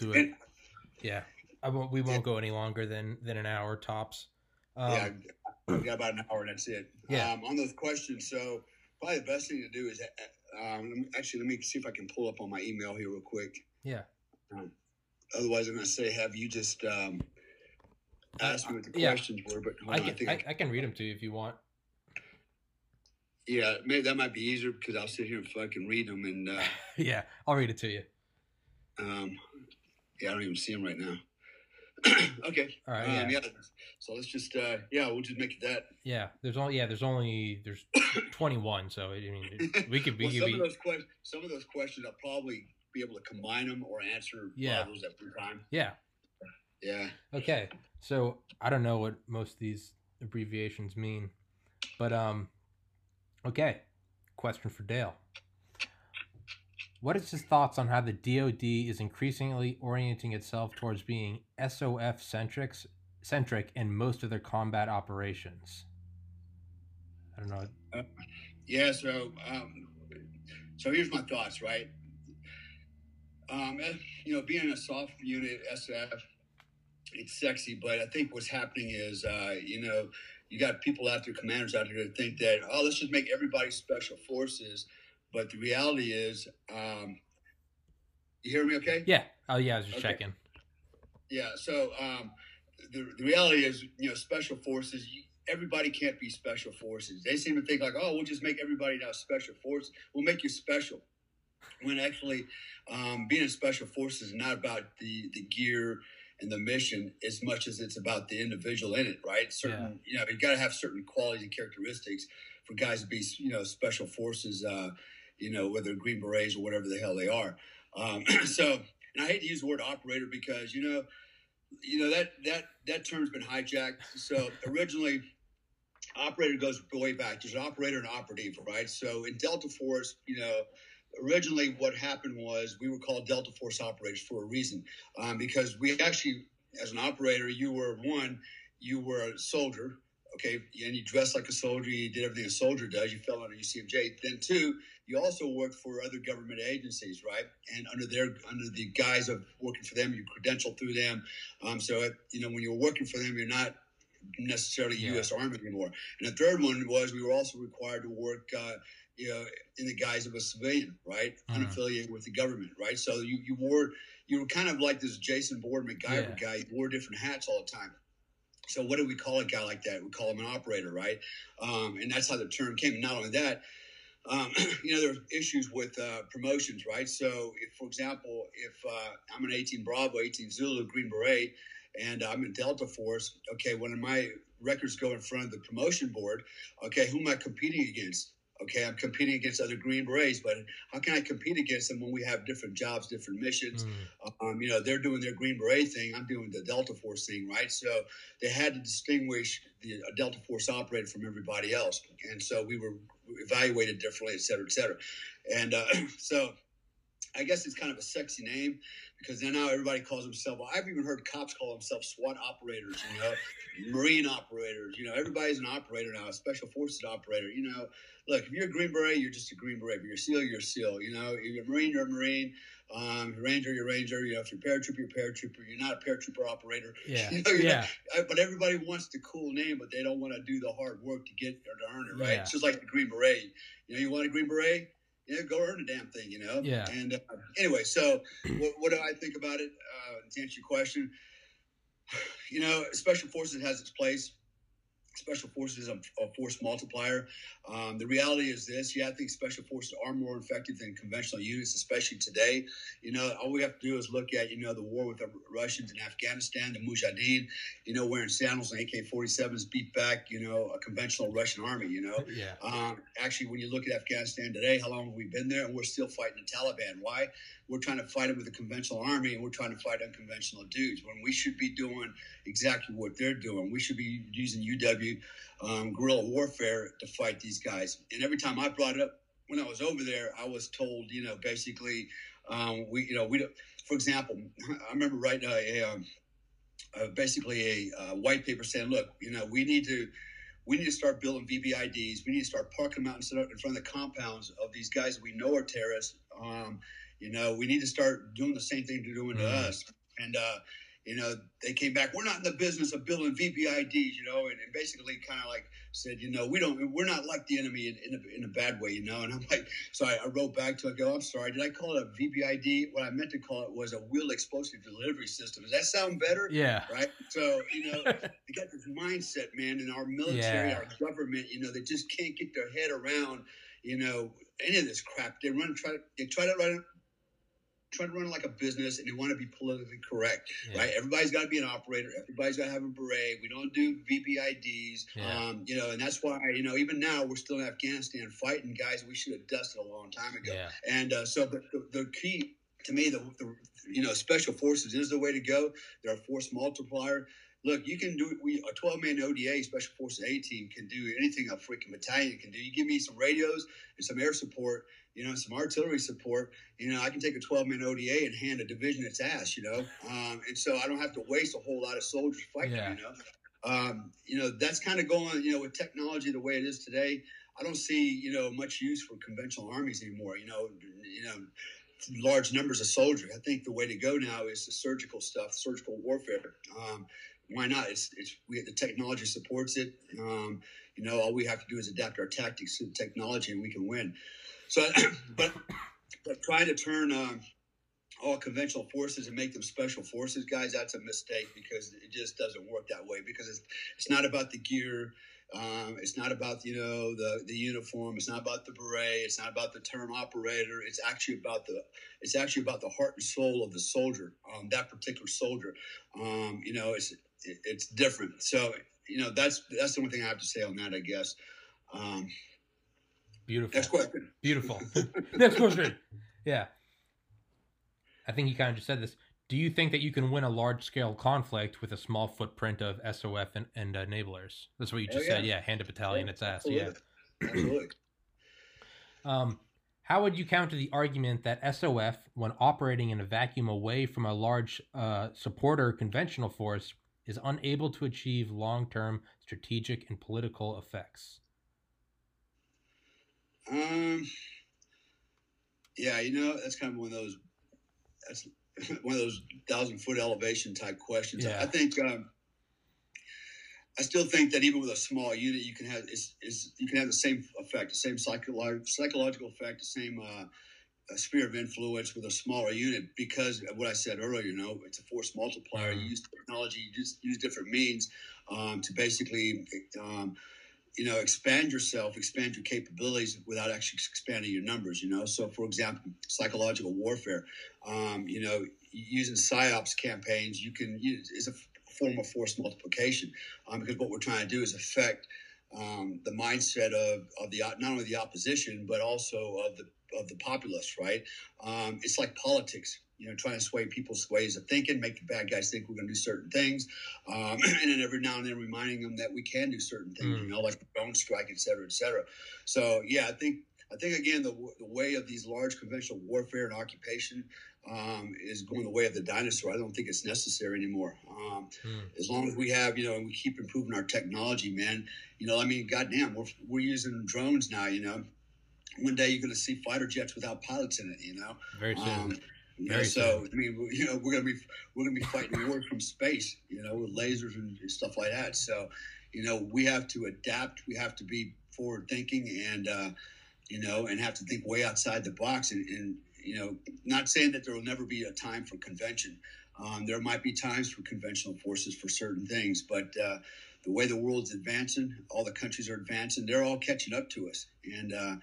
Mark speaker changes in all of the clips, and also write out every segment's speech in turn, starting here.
Speaker 1: We'll do it. Yeah, I won't. We won't go any longer than than an hour tops.
Speaker 2: Um, yeah, we got about an hour, and that's it.
Speaker 1: Yeah.
Speaker 2: Um, on those questions, so probably the best thing to do is uh, um, actually let me see if I can pull up on my email here real quick.
Speaker 1: Yeah.
Speaker 2: Um, otherwise, I'm going to say, have you just um, ask me what the
Speaker 1: yeah.
Speaker 2: questions were? But
Speaker 1: I can I, I, I, can read them to you if you want.
Speaker 2: Yeah, maybe that might be easier because I'll sit here and fucking read them and. Uh,
Speaker 1: yeah, I'll read it to you.
Speaker 2: Um, yeah, I don't even see him right now. okay.
Speaker 1: All right.
Speaker 2: Um, yeah. yeah. So let's just uh, yeah, we'll just make it that.
Speaker 1: Yeah. There's only yeah. There's only there's 21. So I mean, we could be.
Speaker 2: well, some
Speaker 1: be,
Speaker 2: of those questions. Some of those questions, I'll probably be able to combine them or answer
Speaker 1: yeah.
Speaker 2: those at one time.
Speaker 1: Yeah.
Speaker 2: Yeah.
Speaker 1: Okay. So I don't know what most of these abbreviations mean, but um. Okay. Question for Dale. What is his thoughts on how the DoD is increasingly orienting itself towards being SOF centric, centric in most of their combat operations? I don't know.
Speaker 2: Uh, yeah, so um, so here's my thoughts. Right, um, you know, being a soft unit SF, it's sexy, but I think what's happening is, uh, you know, you got people out there, commanders out there, that think that oh, let's just make everybody special forces but the reality is, um, you hear me okay?
Speaker 1: Yeah. Oh, yeah. I was just okay. checking.
Speaker 2: Yeah. So um, the, the reality is, you know, special forces, you, everybody can't be special forces. They seem to think like, oh, we'll just make everybody now special forces. We'll make you special. When actually, um, being a special forces is not about the, the gear and the mission as much as it's about the individual in it, right? Certain, yeah. you know, you got to have certain qualities and characteristics for guys to be, you know, special forces. Uh, you know, whether Green Berets or whatever the hell they are. Um, so, and I hate to use the word operator because you know, you know that that that term's been hijacked. So originally, operator goes way back. There's an operator and operative, right? So in Delta Force, you know, originally what happened was we were called Delta Force operators for a reason, um, because we actually, as an operator, you were one, you were a soldier. Okay, and you dressed like a soldier. You did everything a soldier does. You fell under UCMJ. Then two, you also worked for other government agencies, right? And under their under the guise of working for them, you credential through them. Um, so you know when you're working for them, you're not necessarily yeah. U.S. Army anymore. And the third one was we were also required to work. Uh, you know, in the guise of a civilian, right, mm-hmm. unaffiliated with the government, right. So you you wore you were kind of like this Jason Bourne MacGyver yeah. guy. You wore different hats all the time. So what do we call a guy like that? We call him an operator, right? Um, and that's how the term came. Not only that, um, you know, there are issues with uh, promotions, right? So, if, for example, if uh, I'm an 18 Bravo, 18 Zulu, Green Beret, and I'm in Delta Force, okay, when my records go in front of the promotion board, okay, who am I competing against? Okay, I'm competing against other Green Berets, but how can I compete against them when we have different jobs, different missions? Mm. Um, you know, they're doing their Green Beret thing, I'm doing the Delta Force thing, right? So they had to distinguish the Delta Force operator from everybody else, and so we were evaluated differently, et cetera, et cetera. And uh, so I guess it's kind of a sexy name because then now everybody calls themselves. Well, I've even heard cops call themselves SWAT operators. You know, Marine operators. You know, everybody's an operator now, a special forces operator. You know, look, if you're a Green Beret, you're just a Green Beret. If you're a SEAL, you're a SEAL. You know, if you're a Marine, you're a Marine. Um, if you're Ranger, you're Ranger. You know, if you're paratrooper, you're paratrooper. You're not a paratrooper operator.
Speaker 1: Yeah.
Speaker 2: You know,
Speaker 1: yeah.
Speaker 2: Not, but everybody wants the cool name, but they don't want to do the hard work to get or to earn it, right?
Speaker 1: Yeah.
Speaker 2: It's just like the Green Beret. You know, you want a Green Beret? Yeah, go earn a damn thing, you know?
Speaker 1: Yeah.
Speaker 2: And uh, anyway, so what, what, do I think about it? Uh, to answer your question, you know, Special Forces has its place. Special Forces is a, a force multiplier. Um, the reality is this: yeah, I think Special Forces are more effective than conventional units, especially today. You know, all we have to do is look at you know the war with the Russians in Afghanistan, the Mujahideen, you know, wearing sandals and AK-47s beat back you know a conventional Russian army. You know,
Speaker 1: yeah.
Speaker 2: Um, actually, when you look at Afghanistan today, how long have we been there, and we're still fighting the Taliban? Why? We're trying to fight them with a conventional army and we're trying to fight unconventional dudes when we should be doing exactly what they're doing. We should be using UW um, guerrilla warfare to fight these guys. And every time I brought it up when I was over there, I was told, you know, basically, um, we, you know, we, for example, I remember writing a, a um, uh, basically a uh, white paper saying, look, you know, we need to we need to start building VBIEDs. We need to start parking them out in front of the compounds of these guys that we know are terrorists. Um, you know, we need to start doing the same thing they're doing mm. to us. And uh, you know, they came back. We're not in the business of building VBIEDs, you know, and, and basically kind of like said, you know, we don't, we're not like the enemy in, in, a, in a bad way, you know. And I'm like, so I, I wrote back to it, go, I'm sorry, did I call it a VBIED? What I meant to call it was a wheel explosive delivery system. Does that sound better?
Speaker 1: Yeah.
Speaker 2: Right. So you know, they got this mindset, man, in our military, yeah. our government, you know, they just can't get their head around, you know, any of this crap. They run try to they try to run trying to run like a business and they want to be politically correct, yeah. right? Everybody's got to be an operator. Everybody's got to have a beret. We don't do VBIEDs, yeah. um, you know, and that's why, you know, even now we're still in Afghanistan fighting guys we should have dusted a long time ago. Yeah. And uh, so the, the, the, key to me, the, the, you know, special forces is the way to go. They're a force multiplier. Look, you can do we a 12 man ODA special forces A team can do anything a freaking battalion can do. You give me some radios and some air support you know, some artillery support, you know, I can take a 12 man ODA and hand a division its ass, you know, um, and so I don't have to waste a whole lot of soldiers fighting, yeah. you know. Um, you know, that's kind of going, you know, with technology the way it is today. I don't see, you know, much use for conventional armies anymore. You know, you know, large numbers of soldiers. I think the way to go now is the surgical stuff, surgical warfare. Um, why not? It's, it's we the technology supports it. Um, you know, all we have to do is adapt our tactics to the technology, and we can win. So, but but trying to turn um, all conventional forces and make them special forces, guys, that's a mistake because it just doesn't work that way. Because it's it's not about the gear. Um, it's not about you know the the uniform. It's not about the beret. It's not about the term operator. It's actually about the it's actually about the heart and soul of the soldier. Um, that particular soldier. Um, you know, it's it, it's different. So you know that's that's the only thing I have to say on that. I guess.
Speaker 1: Beautiful.
Speaker 2: Next question.
Speaker 1: Beautiful. Next question. Yeah. I think you kind of just said this. Do you think that you can win a large scale conflict with a small footprint of SOF and, and enablers? That's what you just oh, yeah. said. Yeah, hand a battalion its ass. Absolutely. Yeah. Absolutely. um, how would you counter the argument that SOF, when operating in a vacuum away from a large uh, supporter conventional force, is unable to achieve long term strategic and political effects?
Speaker 2: Um, yeah, you know, that's kind of one of those. That's one of those thousand foot elevation type questions. Yeah. I think. Um, I still think that even with a small unit, you can have is, is you can have the same effect, the same psychological psychological effect, the same uh, sphere of influence with a smaller unit because of what I said earlier. You know, it's a force multiplier. You mm-hmm. use technology, you just use different means um, to basically um, you know, expand yourself, expand your capabilities without actually expanding your numbers, you know. So, for example, psychological warfare, um, you know, using psyops campaigns, you can use is a form of force multiplication um, because what we're trying to do is affect um, the mindset of, of the not only the opposition but also of the of the populace, right? Um, it's like politics you know, trying to sway people's ways of thinking, make the bad guys think we're going to do certain things, um, and then every now and then reminding them that we can do certain things, mm. you know, like the drone strike, et cetera, et cetera. So, yeah, I think I think again the, the way of these large conventional warfare and occupation um, is going the way of the dinosaur. I don't think it's necessary anymore. Um, mm. As long as we have, you know, and we keep improving our technology, man. You know, I mean, goddamn, we're we're using drones now. You know, one day you're going to see fighter jets without pilots in it. You know,
Speaker 1: very soon. Um,
Speaker 2: yeah, so I mean, you know, we're gonna be we're gonna be fighting wars from space, you know, with lasers and stuff like that. So, you know, we have to adapt. We have to be forward thinking, and uh, you know, and have to think way outside the box. And, and you know, not saying that there will never be a time for convention. Um, there might be times for conventional forces for certain things, but uh, the way the world's advancing, all the countries are advancing. They're all catching up to us, and uh,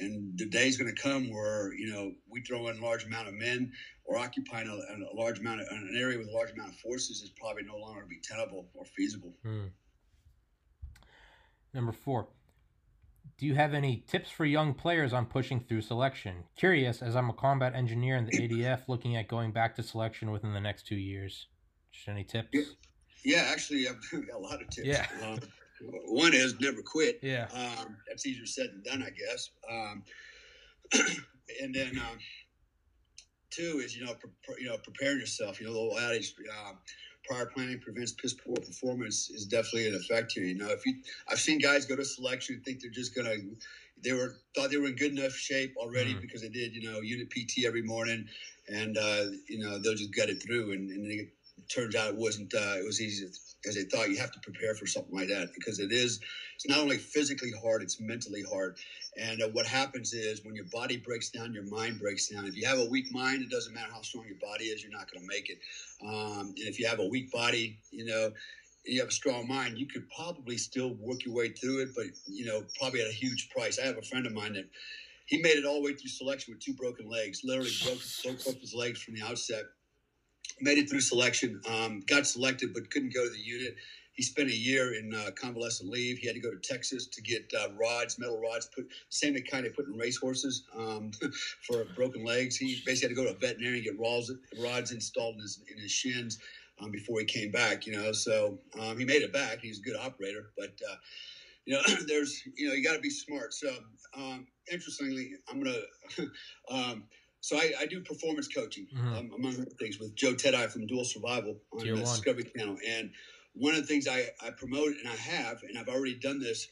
Speaker 2: and the day is going to come where you know we throw in a large amount of men or occupying a, a large amount of an area with a large amount of forces is probably no longer to be tenable or feasible.
Speaker 1: Hmm. Number four, Do you have any tips for young players on pushing through selection? Curious, as I'm a combat engineer in the ADF, looking at going back to selection within the next two years. Just any tips?
Speaker 2: Yeah, yeah actually, I've got a lot of tips.
Speaker 1: Yeah.
Speaker 2: Um, one is never quit.
Speaker 1: Yeah.
Speaker 2: Um, that's easier said than done, I guess. Um, and then um, two is you know pre- you know preparing yourself. You know the old adage. Um, prior planning prevents piss poor performance is definitely an effect here. You know, if you, I've seen guys go to selection think they're just gonna, they were thought they were in good enough shape already mm. because they did you know unit PT every morning, and uh, you know they'll just gut it through, and, and it turns out it wasn't. Uh, it was easy as they thought. You have to prepare for something like that because it is. It's not only physically hard; it's mentally hard. And uh, what happens is when your body breaks down, your mind breaks down. If you have a weak mind, it doesn't matter how strong your body is, you're not going to make it. Um, and if you have a weak body, you know, you have a strong mind, you could probably still work your way through it, but you know, probably at a huge price. I have a friend of mine that he made it all the way through selection with two broken legs. Literally broke, broke his legs from the outset. Made it through selection. Um, got selected, but couldn't go to the unit. He spent a year in uh, convalescent leave. He had to go to Texas to get uh, rods, metal rods, put same kind they put in racehorses um, for broken legs. He basically had to go to a veterinarian and get rods, rods installed in his, in his shins um, before he came back. You know, so um, he made it back. He's a good operator, but uh, you know, there's you know you got to be smart. So um, interestingly, I'm gonna. So I, I, do performance coaching, mm-hmm. um, among other things, with Joe Teti from Dual Survival on Tier the one. Discovery Channel, and one of the things I, I promote and I have, and I've already done this,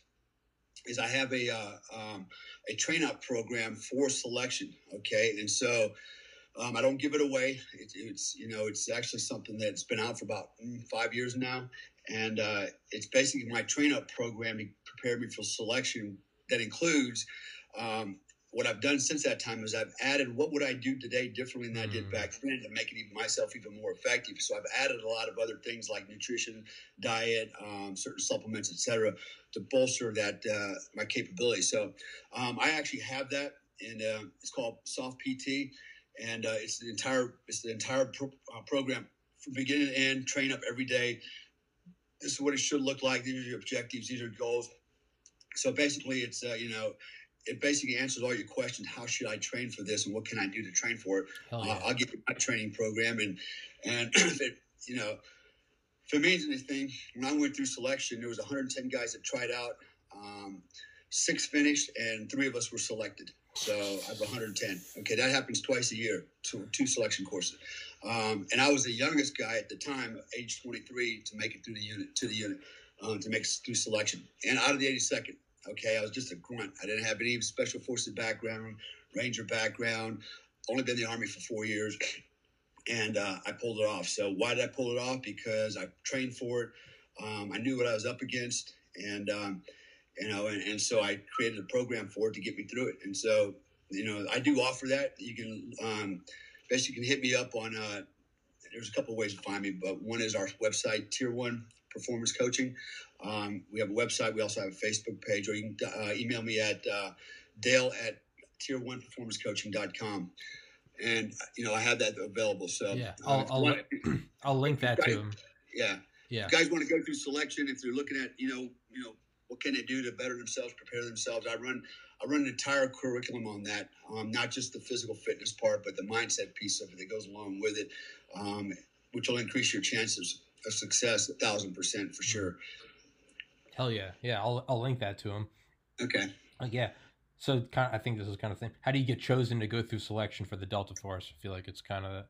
Speaker 2: is I have a uh, um, a train up program for selection. Okay, and so um, I don't give it away. It, it's you know it's actually something that's been out for about mm, five years now, and uh, it's basically my train up program to prepare me for selection that includes um, what I've done since that time is I've added what would I do today differently than I did back mm. then to make it even myself even more effective. So I've added a lot of other things like nutrition, diet, um, certain supplements, etc., to bolster that uh, my capability. So um, I actually have that, and uh, it's called Soft PT, and uh, it's the entire it's the entire pro- uh, program from beginning to end. Train up every day. This is what it should look like. These are your objectives. These are your goals. So basically, it's uh, you know it basically answers all your questions. How should I train for this, and what can I do to train for it? Yeah. Uh, I'll give you my training program, and and if it, you know, if it means anything, when I went through selection, there was 110 guys that tried out. Um, six finished, and three of us were selected. So I have 110. Okay, that happens twice a year, two, two selection courses. Um, and I was the youngest guy at the time, age 23, to make it through the unit to the unit um, to make it through selection, and out of the 82nd. Okay, I was just a grunt. I didn't have any special forces background, ranger background. Only been in the army for four years, and uh, I pulled it off. So why did I pull it off? Because I trained for it. Um, I knew what I was up against, and um, you know, and, and, so I created a program for it to get me through it. And so, you know, I do offer that. You can um, best you can hit me up on. Uh, there's a couple ways to find me, but one is our website, Tier One Performance Coaching. Um, we have a website. We also have a Facebook page, or you can uh, email me at uh, dale at tier one performancecoaching.com. And, you know, I have that available. So,
Speaker 1: yeah, uh, I'll, I'll, I'll link that
Speaker 2: guys,
Speaker 1: to him.
Speaker 2: Yeah. Yeah. If guys want to go through selection, if they're looking at, you know, you know, what can they do to better themselves, prepare themselves? I run, I run an entire curriculum on that. Um, not just the physical fitness part, but the mindset piece of it that goes along with it, um, which will increase your chances of success a thousand percent for sure.
Speaker 1: Hell yeah, yeah. I'll I'll link that to him.
Speaker 2: Okay.
Speaker 1: Like yeah. So kind of, I think this is kind of thing. How do you get chosen to go through selection for the Delta Force? I feel like it's kind of.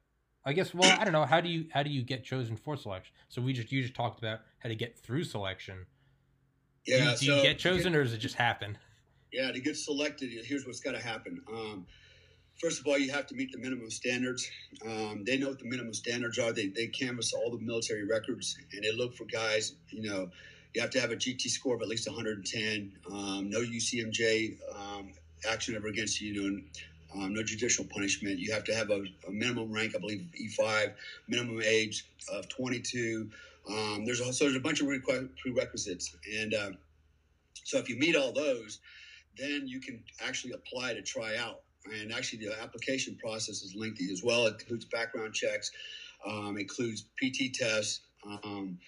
Speaker 1: I guess. Well, I don't know. How do you how do you get chosen for selection? So we just you just talked about how to get through selection.
Speaker 2: Yeah.
Speaker 1: Do you, do
Speaker 2: so
Speaker 1: you get chosen, get, or does it just happen?
Speaker 2: Yeah, to get selected, here's what's got to happen. Um, first of all, you have to meet the minimum standards. Um, they know what the minimum standards are. They, they canvass all the military records and they look for guys, you know, you have to have a GT score of at least 110. Um, no UCMJ um, action ever against you. um, no judicial punishment. You have to have a, a, minimum rank, I believe E5, minimum age of 22. Um, there's also there's a bunch of prerequisites, and uh, so if you meet all those, then you can actually apply to try out. And actually, the application process is lengthy as well. It includes background checks, um, includes PT tests, Um,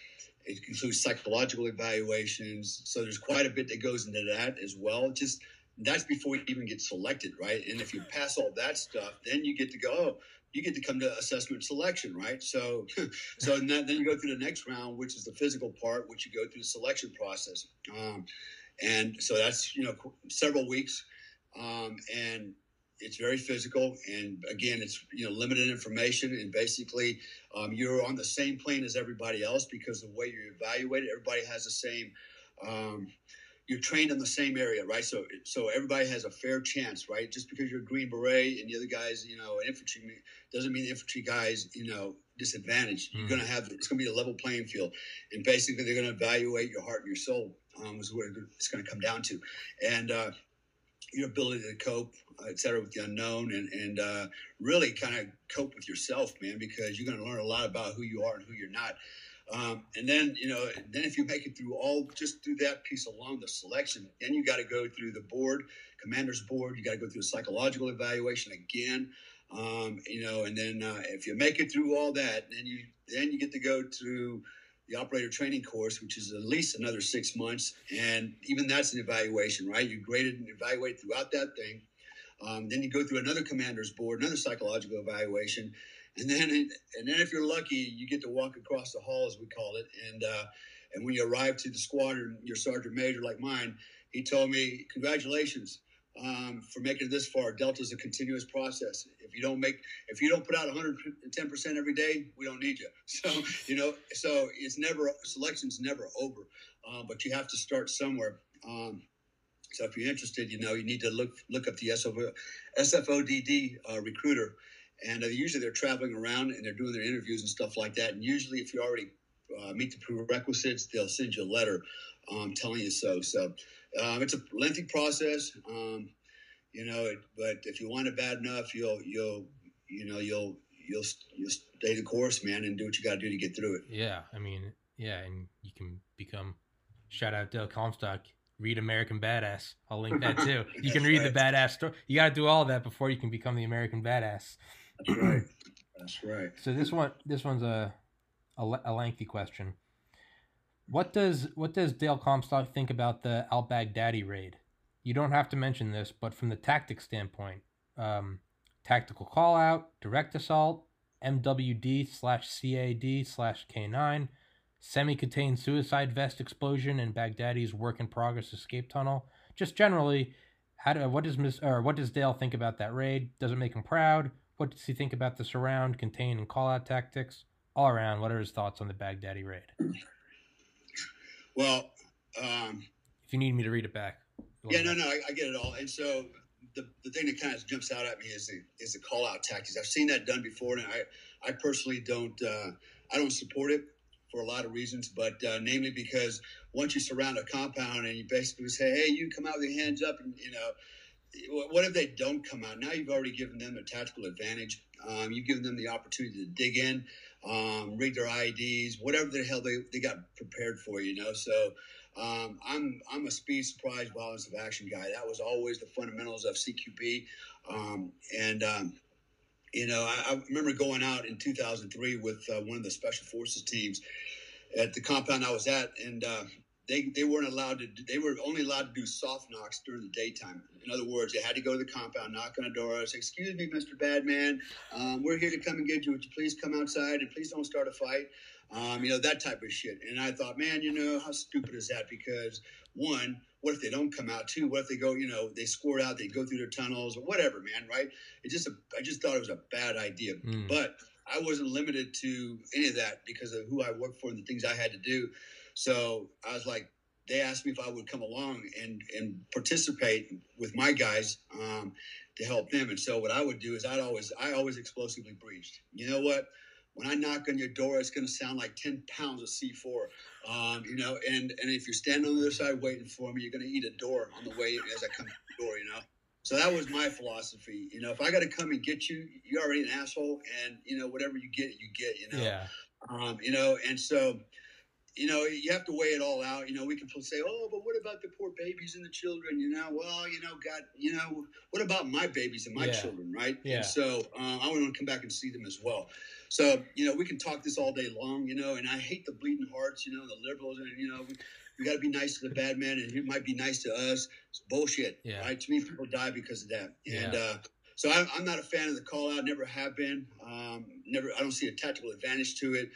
Speaker 2: it includes psychological evaluations. So there's quite a bit that goes into that as well. Just that's before you even get selected, right? And if you pass all that stuff, then you get to go. Oh, you get to come to assessment selection, right? So, so then, then you go through the next round, which is the physical part, which you go through the selection process, um, and so that's you know several weeks, um, and it's very physical and again it's you know limited information and basically um, you're on the same plane as everybody else because the way you're evaluated everybody has the same um, you're trained in the same area right? So so everybody has a fair chance right? Just because you're a green beret and the other guys you know infantry doesn't mean the infantry guys you know disadvantaged mm. you're going to have it's going to be a level playing field and basically they're going to evaluate your heart and your soul um, is what it's going to come down to. And uh, your ability to cope, et cetera, with the unknown and, and uh, really kind of cope with yourself, man, because you're going to learn a lot about who you are and who you're not. Um, and then, you know, then if you make it through all, just through that piece alone, the selection, then you got to go through the board, commander's board. You got to go through a psychological evaluation again. Um, you know, and then uh, if you make it through all that, then you then you get to go through the operator training course, which is at least another six months. And even that's an evaluation, right? You graded and evaluate throughout that thing. Um, then you go through another commander's board, another psychological evaluation. And then, and then if you're lucky, you get to walk across the hall, as we call it. And, uh, and when you arrive to the squadron, your sergeant major, like mine, he told me, congratulations um, for making it this far. Delta is a continuous process. If you don't make, if you don't put out 110 percent every day, we don't need you. So you know, so it's never selection's never over, uh, but you have to start somewhere. Um, so if you're interested, you know, you need to look look up the SFO, SFODD uh, recruiter, and uh, usually they're traveling around and they're doing their interviews and stuff like that. And usually, if you already uh, meet the prerequisites, they'll send you a letter um, telling you so. So um, it's a lengthy process, um, you know. It, but if you want it bad enough, you'll you'll you know you'll you'll you'll stay the course, man, and do what you got to do to get through it.
Speaker 1: Yeah, I mean, yeah, and you can become. Shout out Dale Comstock. Read American Badass. I'll link that too. You can read right. the badass story. You got to do all that before you can become the American Badass.
Speaker 2: That's right. That's right.
Speaker 1: So this one, this one's a, a, a lengthy question. What does what does Dale Comstock think about the Al Baghdadi raid? You don't have to mention this, but from the tactic standpoint, um, tactical call out, direct assault, MWD slash CAD slash K9, semi-contained suicide vest explosion in Baghdadi's work in progress escape tunnel. Just generally, how do, what does Ms., or what does Dale think about that raid? Does it make him proud? What does he think about the surround, contain, and call out tactics? All around, what are his thoughts on the Baghdadi raid?
Speaker 2: Well, um,
Speaker 1: if you need me to read it back.
Speaker 2: Yeah, no, no, I, I, get it all. And so the, the thing that kind of jumps out at me is the is the call out tactics. I've seen that done before, and I I personally don't uh, I don't support it for a lot of reasons, but uh, namely because once you surround a compound and you basically say, hey, you come out with your hands up, and you know. What if they don't come out? Now you've already given them a tactical advantage. Um, you've given them the opportunity to dig in um, rig their IEDs, whatever the hell they, they got prepared for, you know. So um, I'm I'm a speed, surprise, violence of action guy. That was always the fundamentals of CQB, um, and um, you know I, I, remember going out in 2003 with uh, one of the special forces teams at the compound I was at, and uh, they, they weren't allowed to they were only allowed to do soft knocks during the daytime. In other words they had to go to the compound knock on a door say excuse me mr badman um, we're here to come and get you. Would you please come outside and please don't start a fight? Um, you know that type of shit. And i thought man you know how stupid is that? Because one what if they don't come out? Too what if they go you know they score out they go through their tunnels or whatever man right? It just a, i just thought it was a bad idea. Mm. but i wasn't limited to any of that because of who i worked for and the things i had to do so I was like, they asked me if I would come along and and participate with my guys um, to help them. And so what I would do is I'd always I always explosively breached. You know what? When I knock on your door, it's going to sound like ten pounds of C4. Um, you know, and and if you're standing on the other side waiting for me, you're going to eat a door on the way as I come to the door. You know. So that was my philosophy. You know, if I got to come and get you, you're already an asshole, and you know whatever you get, you get. You know.
Speaker 1: Yeah.
Speaker 2: Um, you know, and so you know, you have to weigh it all out. You know, we can say, oh, but what about the poor babies and the children? You know, well, you know, God, you know, what about my babies and my
Speaker 1: Yeah.
Speaker 2: children, right?
Speaker 1: Yeah.
Speaker 2: And so uh, I want to come back and see them as well. So, you know, we can talk this all day long, you know, and I hate the bleeding hearts, you know, the liberals, and, you know, we, we got to be nice to the bad man, and he might be nice to us. It's bullshit.
Speaker 1: Yeah.
Speaker 2: Right? To me, people die because of that. And,
Speaker 1: Yeah.
Speaker 2: uh, so I'm, I'm not a fan of the call out. Never have been. Um, never. I don't see a tactical advantage to it.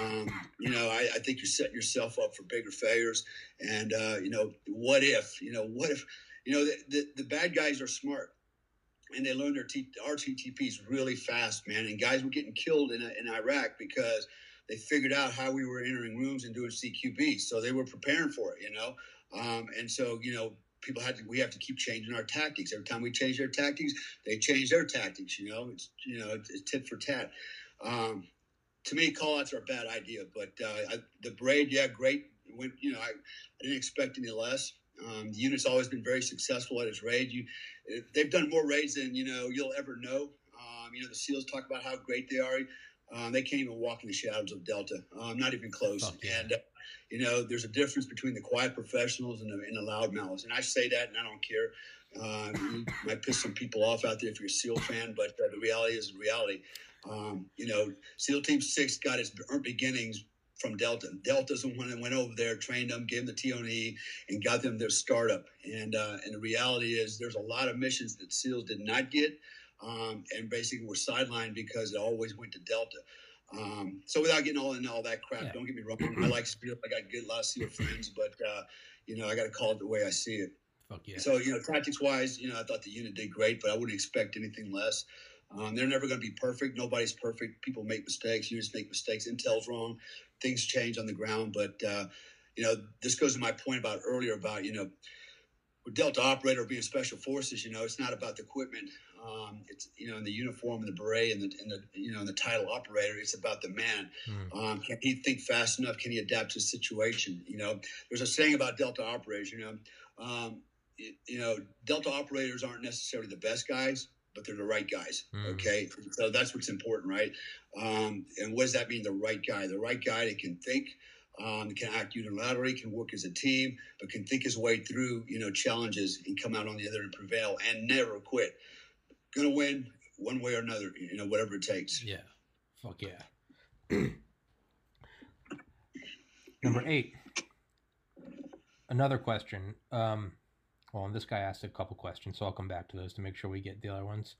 Speaker 2: Um, you know, I, I think you're setting yourself up for bigger failures. And uh, you know, what if? You know, what if? You know, the, the, the bad guys are smart, and they learn their T, our TTPs really fast, man. And guys were getting killed in in Iraq because they figured out how we were entering rooms and doing CQB, so they were preparing for it. You know, um, and so you know. People had to. We have to keep changing our tactics. Every time we change their tactics, they change their tactics. You know, it's you know it's, it's tit for tat. Um, to me, call outs are a bad idea. But uh, I, the braid, yeah, great. Went, you know, I, I didn't expect any less. Um, the unit's always been very successful at its raid. You, they've done more raids than you know you'll ever know. Um, you know, the SEALs talk about how great they are. Um, they can't even walk in the shadows of Delta. Um, not even close.
Speaker 1: Fuck yeah.
Speaker 2: And uh, you know, there's a difference between the quiet professionals and the, and the loud mouths. And I say that, and I don't care. Um, you might piss some people off out there if you're a SEAL fan, but uh, the reality is the reality. Um, you know, SEAL Team Six got its beginnings from Delta. Delta's the one that went over there, trained them, gave them the TONE, and got them their startup. And uh, and the reality is, there's a lot of missions that SEALs did not get, um, and basically were sidelined because it always went to Delta. Um, so without getting all into all that crap,
Speaker 1: Yeah.
Speaker 2: don't get me wrong. I like SEAL. I got good, lot of SEAL friends, but uh, you know, I got to call it the way I see it.
Speaker 1: Fuck yeah.
Speaker 2: So you know, tactics wise, you know, I thought the unit did great, but I wouldn't expect anything less. Um, they're never going to be perfect. Nobody's perfect. People make mistakes. Units make mistakes. Intel's wrong. Things change on the ground. But uh, you know, this goes to my point about earlier about you know, with Delta operator being special forces. You know, it's not about the equipment. Um, it's you know, in the uniform and the beret and the, and the you know, and the title operator. It's about the man.
Speaker 1: Hmm.
Speaker 2: Um, can he think fast enough? Can he adapt to the situation? You know, there's a saying about Delta operators. You know, um, you know, Delta operators aren't necessarily the best guys, but they're the right guys.
Speaker 1: Mm.
Speaker 2: Okay, so that's what's important, right? Um, and what does that mean? The right guy, the right guy that can think. Um, can act unilaterally, can work as a team, but can think his way through, you know, challenges and come out on the other and prevail and never quit. Gonna win one way or another, you know, whatever it takes.
Speaker 1: Yeah. Fuck yeah. Number eight. Another question. Um, well, and this guy asked a couple questions, so I'll come back to those to make sure we get the other ones.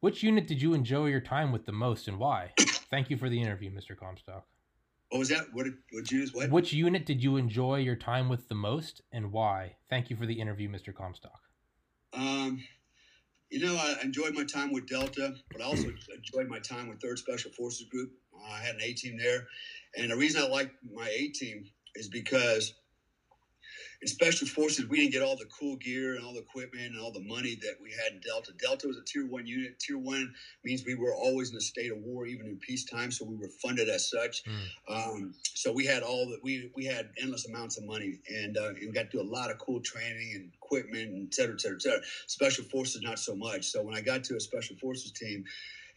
Speaker 1: Which unit did you enjoy your time with the most and why? Thank you for the interview, Mr. Comstock.
Speaker 2: What was that? What did what you what?
Speaker 1: Which unit did you enjoy your time with the most and why? Thank you for the interview, Mr. Comstock.
Speaker 2: Um, you know, I enjoyed my time with Delta, but I also enjoyed my time with Third Special Forces Group. I had an A team there, and the reason I liked my A team is because in Special Forces we didn't get all the cool gear and all the equipment and all the money that we had in Delta. Delta was a Tier One unit. Tier One means we were always in a state of war, even in peacetime, so we were funded as such. Um, so we had all that we we had endless amounts of money, and uh, and we got to do a lot of cool training and equipment, and et cetera, et cetera, et cetera. Special forces not so much. So when I got to a special forces team,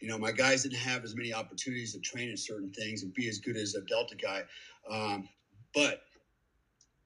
Speaker 2: you know, my guys didn't have as many opportunities to train in certain things and be as good as a Delta guy, um, but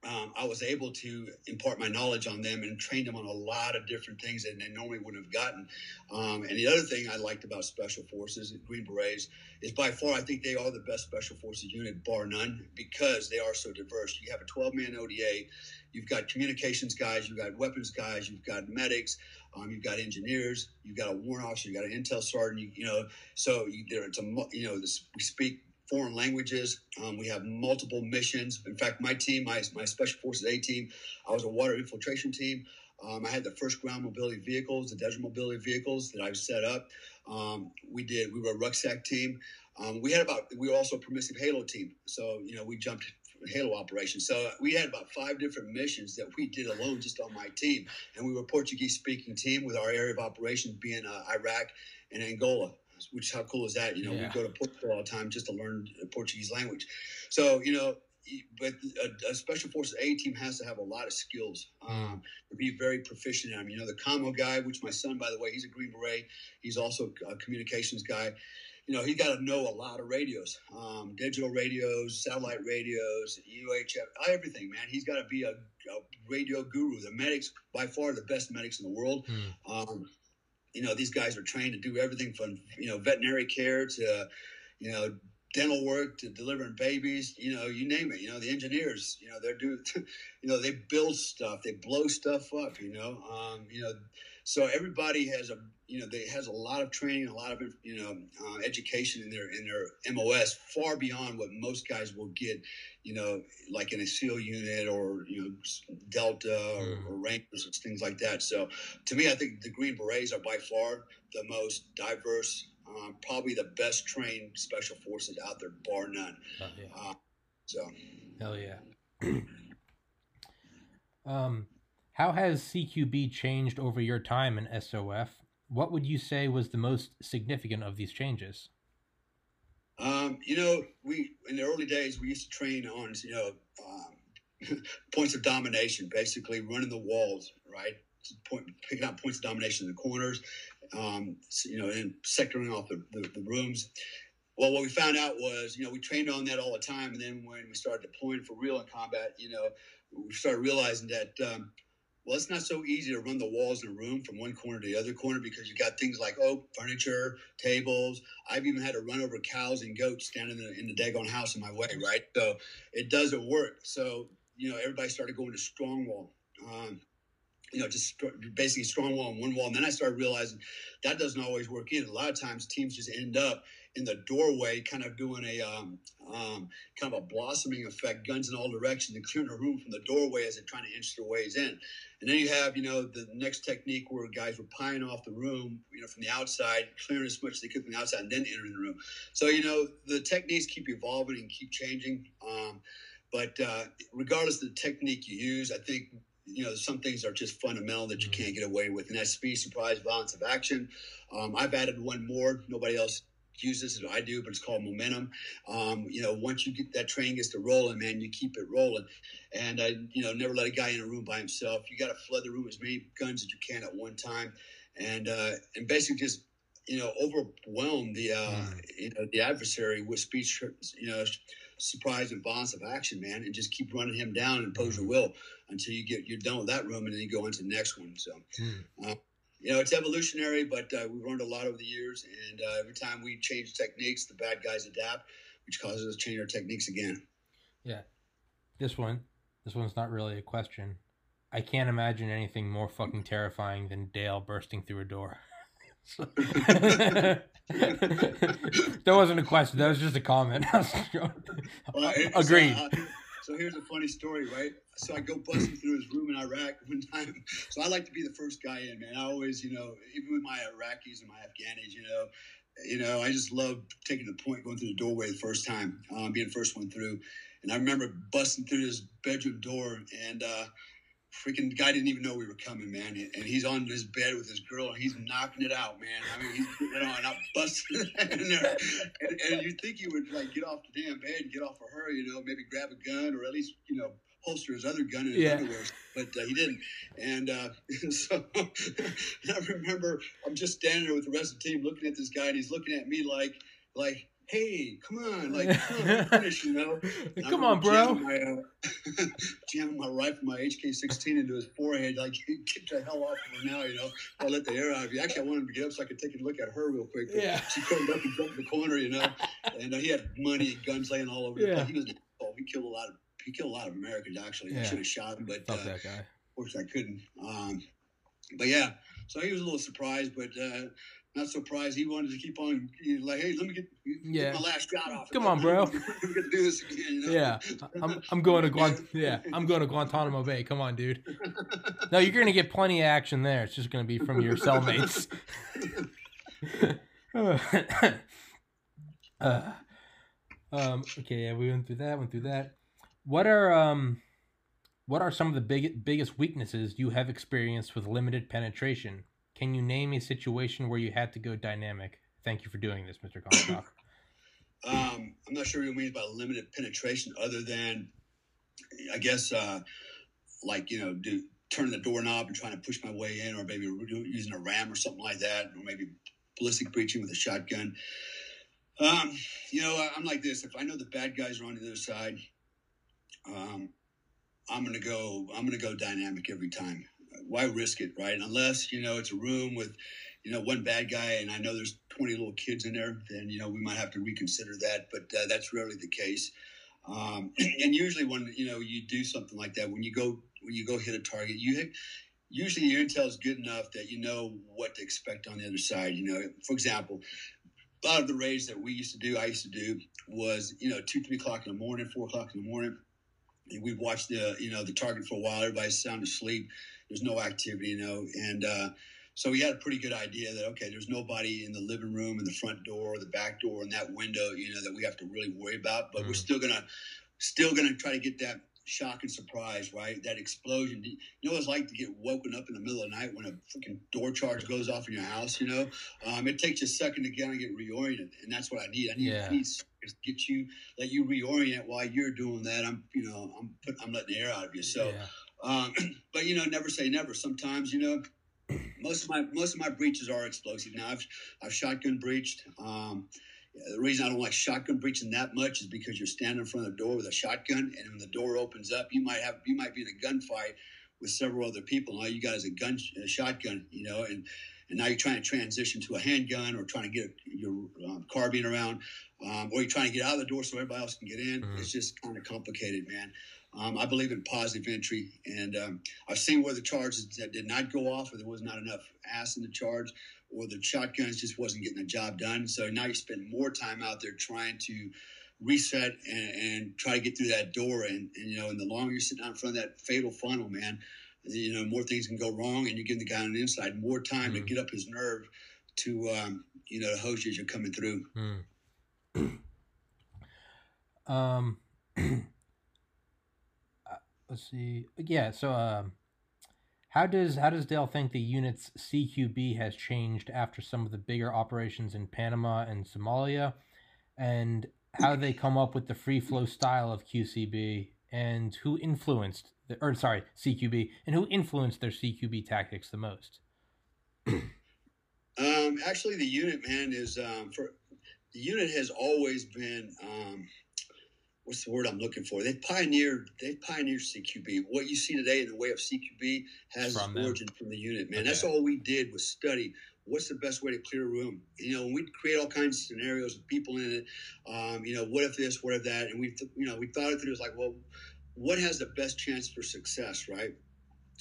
Speaker 2: um, I was able to impart my knowledge on them and train them on a lot of different things that they normally wouldn't have gotten. Um, and the other thing I liked about Special Forces, Green Berets, is by far I think they are the best Special Forces unit, bar none, because they are so diverse. You have a 12 man ODA, you've got communications guys, you've got weapons guys, you've got medics, um, you've got engineers, you've got a warrant officer, you've got an intel sergeant, you, you know, so you, there, it's a, you know, this, we speak foreign languages. Um, we have multiple missions. In fact, my team, my, my Special Forces A team, I was a water infiltration team. Um, I had the first ground mobility vehicles, the desert mobility vehicles that I've set up. Um, we did. We were a rucksack team. Um, we had about. We were also a permissive Halo team. So you know, we jumped Halo operations. So we had about five different missions that we did alone, just on my team. And we were a Portuguese speaking team with our area of operations being uh, Iraq and Angola. Which how cool is that? You know,
Speaker 1: Yeah.
Speaker 2: we go to Portugal all the time just to learn Portuguese language. So you know, but a, a special forces A team has to have a lot of skills um, to be very proficient in them. You know, the commo guy, which my son, by the way, he's a Green Beret. He's also a communications guy. you know, he got to know a lot of radios, um, digital radios, satellite radios, UHF, everything, man. He's got to be a, a, radio guru. The medics, by far, the best medics in the world. Hmm. Um, you know, these guys are trained to do everything from, you know, veterinary care to, you know, dental work to delivering babies, you know, you name it. You know, the engineers, you know, they're doing, you know, they build stuff, they blow stuff up. You know, um, you know, so everybody has a, you know, they has a lot of training, a lot of, you know, uh, education in their in their MOS, far beyond what most guys will get, you know, like in a SEAL unit or you know Delta or, mm. or Rangers and things like that. So, to me, I think the Green Berets are by far the most diverse um, probably the best trained special forces out there, bar none. Oh, yeah. uh, so,
Speaker 1: hell yeah. um, how has CQB changed over your time in SOF? What would you say was the most significant of these changes?
Speaker 2: Um, you know, we in the early days we used to train on you know um, points of domination, basically running the walls, right? Point, picking out points of domination in the corners, um, you know, and sectoring off the, the, the, rooms. Well, what we found out was, you know, we trained on that all the time, and then when we started deploying for real in combat, you know, we started realizing that, um, well, it's not so easy to run the walls in a room from one corner to the other corner because you've got things like oh, furniture, tables. I've even had to run over cows and goats standing in the, in the daggone house in my way, right? So it doesn't work. So you know, everybody started going to strong wall. Um, you know, just basically strong wall and one wall. And then I started realizing that doesn't always work either. A lot of times teams just end up in the doorway, kind of doing a um, um, kind of a blossoming effect, guns in all directions, and clearing the room from the doorway as they're trying to inch their ways in. And then you have, you know, the next technique where guys were pieing off the room, you know, from the outside, clearing as much as they could from the outside, and then entering the room. So, you know, the techniques keep evolving and keep changing. Um, but uh, regardless of the technique you use, I think you know, some things are just fundamental that you mm-hmm. can't get away with, and that's speed, surprise, violence of action. Um, I've added one more. Nobody else uses it. I do, but it's called momentum. Um, you know, once you get that train gets to rolling, man, you keep it rolling. And I, you know, never let a guy in a room by himself. You got to flood the room as many guns as you can at one time, and uh, and basically just you know overwhelm the uh, mm. you know the adversary with speech. You know surprise and violence of action, man, and just keep running him down and impose your will until you get you're done with that room, and then you go into the next one. So, mm. uh, you know, it's evolutionary, but uh, we've learned a lot over the years, and uh, every time we change techniques, the bad guys adapt, which causes us to change our techniques again.
Speaker 1: Yeah, this one, this one's not really a question. I can't imagine anything more fucking terrifying than Dale bursting through a door. that wasn't a question. That was just a comment. well, Agreed.
Speaker 2: So, here's a funny story, right? So I go busting through his room in Iraq one time. So I like to be the first guy in, man. I always, you know, even with my Iraqis and my Afghanis, you know, you know, I just love taking the point, going through the doorway the first time, um, being the first one through. And I remember busting through his bedroom door and. uh freaking guy didn't even know we were coming, man. And he's on his bed with his girl, and he's knocking it out, man. I mean, he's putting it on, I'm busting in there. And, and you think he would like get off the damn bed and get off of her, you know, maybe grab a gun or at least, you know, holster his other gun in his yeah. underwear, but uh, he didn't. And, uh, so I remember I'm just standing there with the rest of the team looking at this guy, and he's looking at me like, like hey, come on, like, come on, finish, you know?
Speaker 1: come on, bro.
Speaker 2: Jamming my, uh, jamming my rifle, my HK-16 into his forehead, like, get the hell off of her now, you know? I'll let the air out of you. Actually, I wanted to get up so I could take a look at her real quick.
Speaker 1: yeah.
Speaker 2: She curled up and jumped in the corner, you know? And uh, he had money and guns laying all over. Yeah. He was, oh, he killed a lot of, he killed a lot of Americans, actually. Yeah. I should have shot him, but
Speaker 1: uh, that guy.
Speaker 2: of course I couldn't. Um, but yeah, so he was a little surprised, but uh, not surprised. He wanted to keep on. He's like, hey, let me get, yeah. Get my last shot off.
Speaker 1: Come on, bro.
Speaker 2: we got to do this again. You know?
Speaker 1: Yeah, I'm, I'm going to Guant. Yeah, I'm going to Guantanamo Bay. Come on, dude. No, you're going to get plenty of action there. It's just going to be from your cellmates. uh, um, okay, yeah, we went through that. Went through that. What are um, what are some of the big, biggest weaknesses you have experienced with limited penetration? Can you name a situation where you had to go dynamic? Thank you for doing this, Mr. Comstock.
Speaker 2: um, I'm not sure what you mean by limited penetration, other than, I guess, uh, like you know, do turning the doorknob and trying to push my way in, or maybe using a ram or something like that, or maybe ballistic breaching with a shotgun. Um, you know, I'm like this. If I know the bad guys are on the other side, um, I'm gonna go. I'm gonna go dynamic every time. Why risk it, right? Unless you know it's a room with, you know, one bad guy, and I know there's 20 little kids in there. Then you know we might have to reconsider that. But uh, that's rarely the case. Um, and usually when you know you do something like that, when you go when you go hit a target, you hit. Usually your intel is good enough that you know what to expect on the other side. You know, for example, a lot of the raids that we used to do, I used to do, was you know two, three o'clock in the morning, four o'clock in the morning. And we've watched the you know the target for a while. Everybody's sound asleep. There's no activity, you know, and uh, so we had a pretty good idea that okay, there's nobody in the living room, in the front door, the back door, and that window, you know, that we have to really worry about. But mm we're still gonna still gonna try to get that shock and surprise, right? That explosion. You know what it's like to get woken up in the middle of the night when a freaking door charge goes off in your house, you know? Um, it takes you a second to kind of get reoriented. And that's what I need. I need, yeah. I need to get you, let you reorient while you're doing that. I'm, you know, I'm, put, I'm letting the air out of you. So, yeah. Um, but you know, never say never. Sometimes, you know, most of my, most of my breaches are explosive. Now I've, I've shotgun breached. Um, the reason I don't like shotgun breaching that much is because you're standing in front of the door with a shotgun, and when the door opens up, you might have you might be in a gunfight with several other people. And all you got is a gun, a shotgun, you know, and and now you're trying to transition to a handgun or trying to get your um, carbine around, um, or you're trying to get out of the door so everybody else can get in. Mm-hmm. It's just kind of complicated, man. Um, I believe in positive entry, and um, I've seen where the charges that did not go off, or there was not enough ass in the charge or the shotguns just wasn't getting the job done. So now you spend more time out there trying to reset and, and try to get through that door. And, and, you know, and the longer you're sitting out in front of that fatal funnel, man, you know, more things can go wrong, and you give the guy on the inside more time mm. to get up his nerve to, um, you know, to hose as you're coming through.
Speaker 1: Mm. um, let's see. Yeah. So, um, how does how does Dale think the unit's CQB has changed after some of the bigger operations in Panama and Somalia, and how they come up with the free flow style of QCB, and who influenced the, or sorry CQB, and who influenced their CQB tactics the most?
Speaker 2: um, actually, the unit man is um, for the unit has always been um, what's the word I'm looking for? They've pioneered they've pioneered CQB. What you see today in the way of CQB has from origin them. from the unit, man. Okay. That's all we did was study what's the best way to clear a room. You know, we create all kinds of scenarios with people in it. Um, you know, what if this, what if that, and we, you know, we thought it through. It's like, well, what has the best chance for success, right?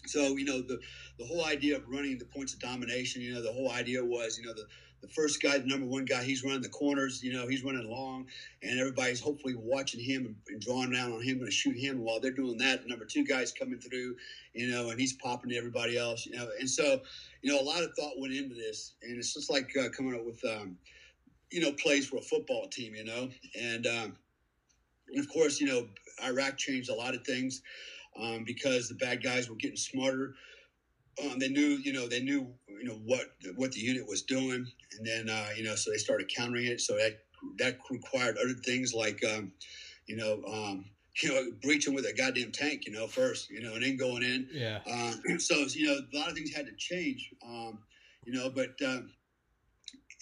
Speaker 2: So, you know, the the whole idea of running the points of domination. You know, the whole idea was, you know, the the first guy, the number one guy, he's running the corners. You know, he's running long, and everybody's hopefully watching him and, drawing down on him and shoot him. While they're doing that, the number two guy's coming through, you know, and he's popping to everybody else. You know, and so you know, a lot of thought went into this, and it's just like uh, coming up with um, you know plays for a football team. You know, and um, and of course, you know, Iraq changed a lot of things um, because the bad guys were getting smarter um, they knew, you know, they knew, you know, what what the unit was doing, and then, uh, you know, so they started countering it. So that that required other things like, um, you know, um, you know, breaching with a goddamn tank, you know, first, you know, and then going in.
Speaker 1: Yeah.
Speaker 2: Um, so you know, a lot of things had to change, um, you know, but um,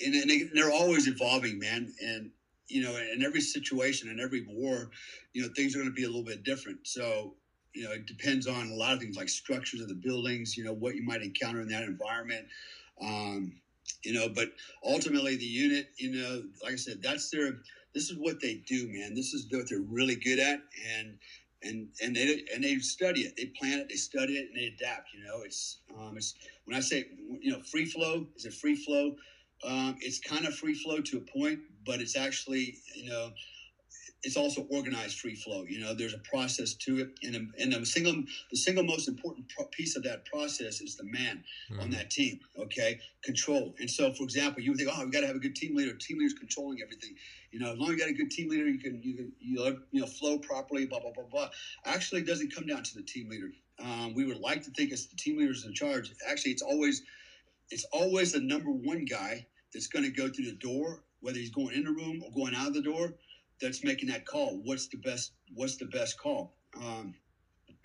Speaker 2: and, and they, they're always evolving, man, and you know, in every situation, in every war, you know, things are going to be a little bit different. So you know, it depends on a lot of things like structures of the buildings, you know, what you might encounter in that environment. Um, you know, but ultimately the unit, you know, like I said, that's their, this is what they do, man. This is what they're really good at. And, and, and they, and they study it, they plan it, they study it and they adapt, you know, it's, um, it's, when I say, you know, free flow, is it free flow? Um, it's kind of free flow to a point, but it's actually, you know, it's also organized free flow. You know, there's a process to it, and and the single the single most important pro- piece of that process is the man mm-hmm. on that team. Okay, control. And so, for example, you think, oh, we got to have a good team leader. Team leader's controlling everything. You know, as long as you got a good team leader, you can you can you you know flow properly. Blah blah blah blah. Actually, it doesn't come down to the team leader. Um, we would like to think it's the team leader's in charge. Actually, it's always it's always the number one guy that's going to go through the door, whether he's going in the room or going out of the door that's making that call. What's the best? What's the best call? Um,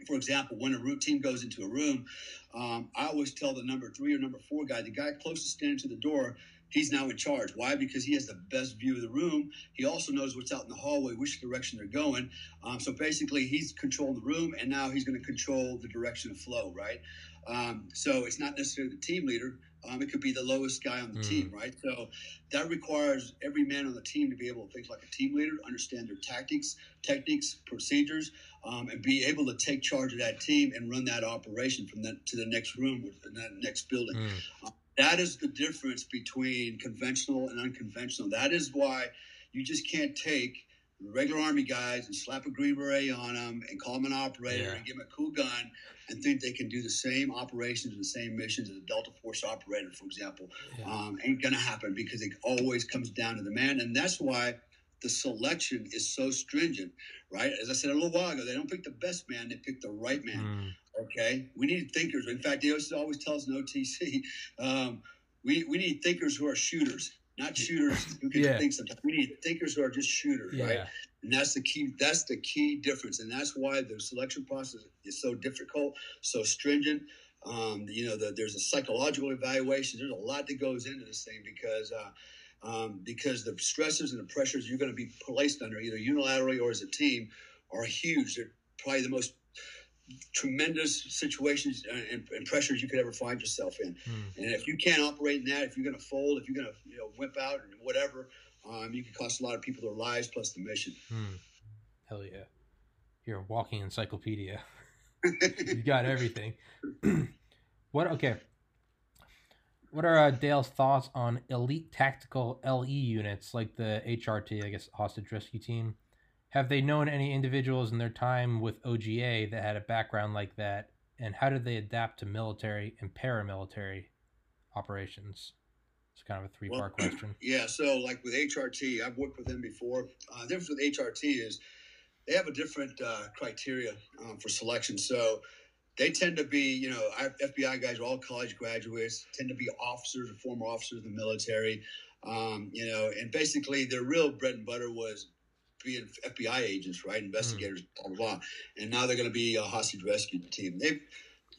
Speaker 2: for example, when a routine goes into a room, um, I always tell the number three or number four guy, the guy closest standing to the door, he's now in charge. Why? Because he has the best view of the room. He also knows what's out in the hallway, which direction they're going. Um, so basically, he's controlling the room, and now he's going to control the direction of flow, right? Um, so it's not necessarily the team leader. Um, it could be the lowest guy on the mm. team, right? So that requires every man on the team to be able to think like a team leader, understand their tactics, techniques, procedures, um, and be able to take charge of that team and run that operation from that to the next room or that next building. Mm. That is the difference between conventional and unconventional. That is why you just can't take regular army guys and slap a green beret on them and call them an operator yeah. and give them a cool gun and think they can do the same operations and the same missions as a Delta Force operator, for example. Yeah. Um, ain't going to happen because it always comes down to the man. And that's why the selection is so stringent, right? As I said a little while ago, they don't pick the best man, they pick the right man. Mm. Okay, we need thinkers. In fact, the they always tell us in OTC, um, we we need thinkers who are shooters, not shooters who can yeah. think sometimes. We need thinkers who are just shooters, yeah. right? And that's the key. That's the key difference, and that's why the selection process is so difficult, so stringent. Um, you know, the, there's a psychological evaluation. There's a lot that goes into this thing because. Uh, um, because the stresses and the pressures you're going to be placed under, either unilaterally or as a team, are huge. They're probably the most tremendous situations and, and, pressures you could ever find yourself in. Mm. And if you can't operate in that, if you're going to fold, if you're going to you know wimp out or whatever, um, you could cost a lot of people their lives plus the mission.
Speaker 1: Mm. Hell yeah, you're a walking encyclopedia. you got everything. what? Okay. What are uh, Dale's thoughts on elite tactical LE units like the HRT, I guess, hostage rescue team? Have they known any individuals in their time with OGA that had a background like that, and how did they adapt to military and paramilitary operations? It's kind of a three-part well, question.
Speaker 2: Yeah, so like with HRT, I've worked with them before. Uh, the difference with HRT is they have a different uh, criteria um, for selection. So they tend to be, you know, FBI guys are all college graduates, tend to be officers or former officers in the military. Um, you know, and basically their real bread and butter was being FBI agents, right? Investigators, mm. blah, blah, blah. And now they're going to be a hostage rescue team. They've,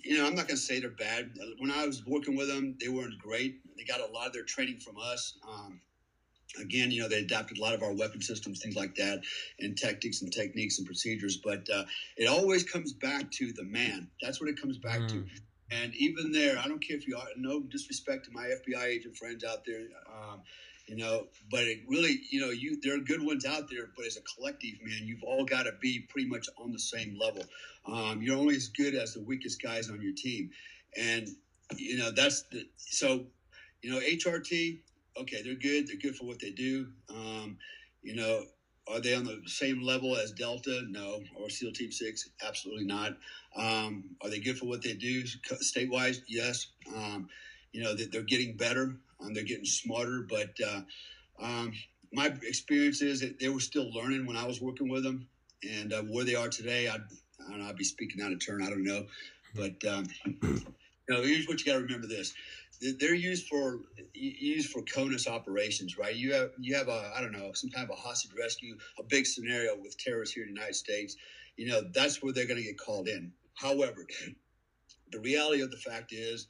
Speaker 2: you know, I'm not going to say they're bad. When I was working with them, they weren't great. They got a lot of their training from us. Um, again, you know, they adapted a lot of our weapon systems, things like that, and tactics and techniques and procedures. But uh, it always comes back to the man. That's what it comes back mm. to. And even there, I don't care if you are, no disrespect to my FBI agent friends out there. Um, you know. But it really, you know, you there are good ones out there, but as a collective, man, you've all got to be pretty much on the same level. Um, you're only as good as the weakest guys on your team, and you know that's the so. You know, HRT, okay, they're good. They're good for what they do. Um, you know, are they on the same level as Delta? No. Or SEAL Team Six? Absolutely not. Um, are they good for what they do statewide? Yes. Um, you know, that they're getting better and they're getting smarter. But uh, um, my experience is that they were still learning when I was working with them, and uh, where they are today, I'd, I don't know. I'd be speaking out of turn. I don't know, but um, you know, here's what you got to remember: this they're used for used for CONUS operations, right? You have you have a I don't know some kind of a hostage rescue, a big scenario with terrorists here in the United States. You know that's where they're going to get called in. However, the reality of the fact is,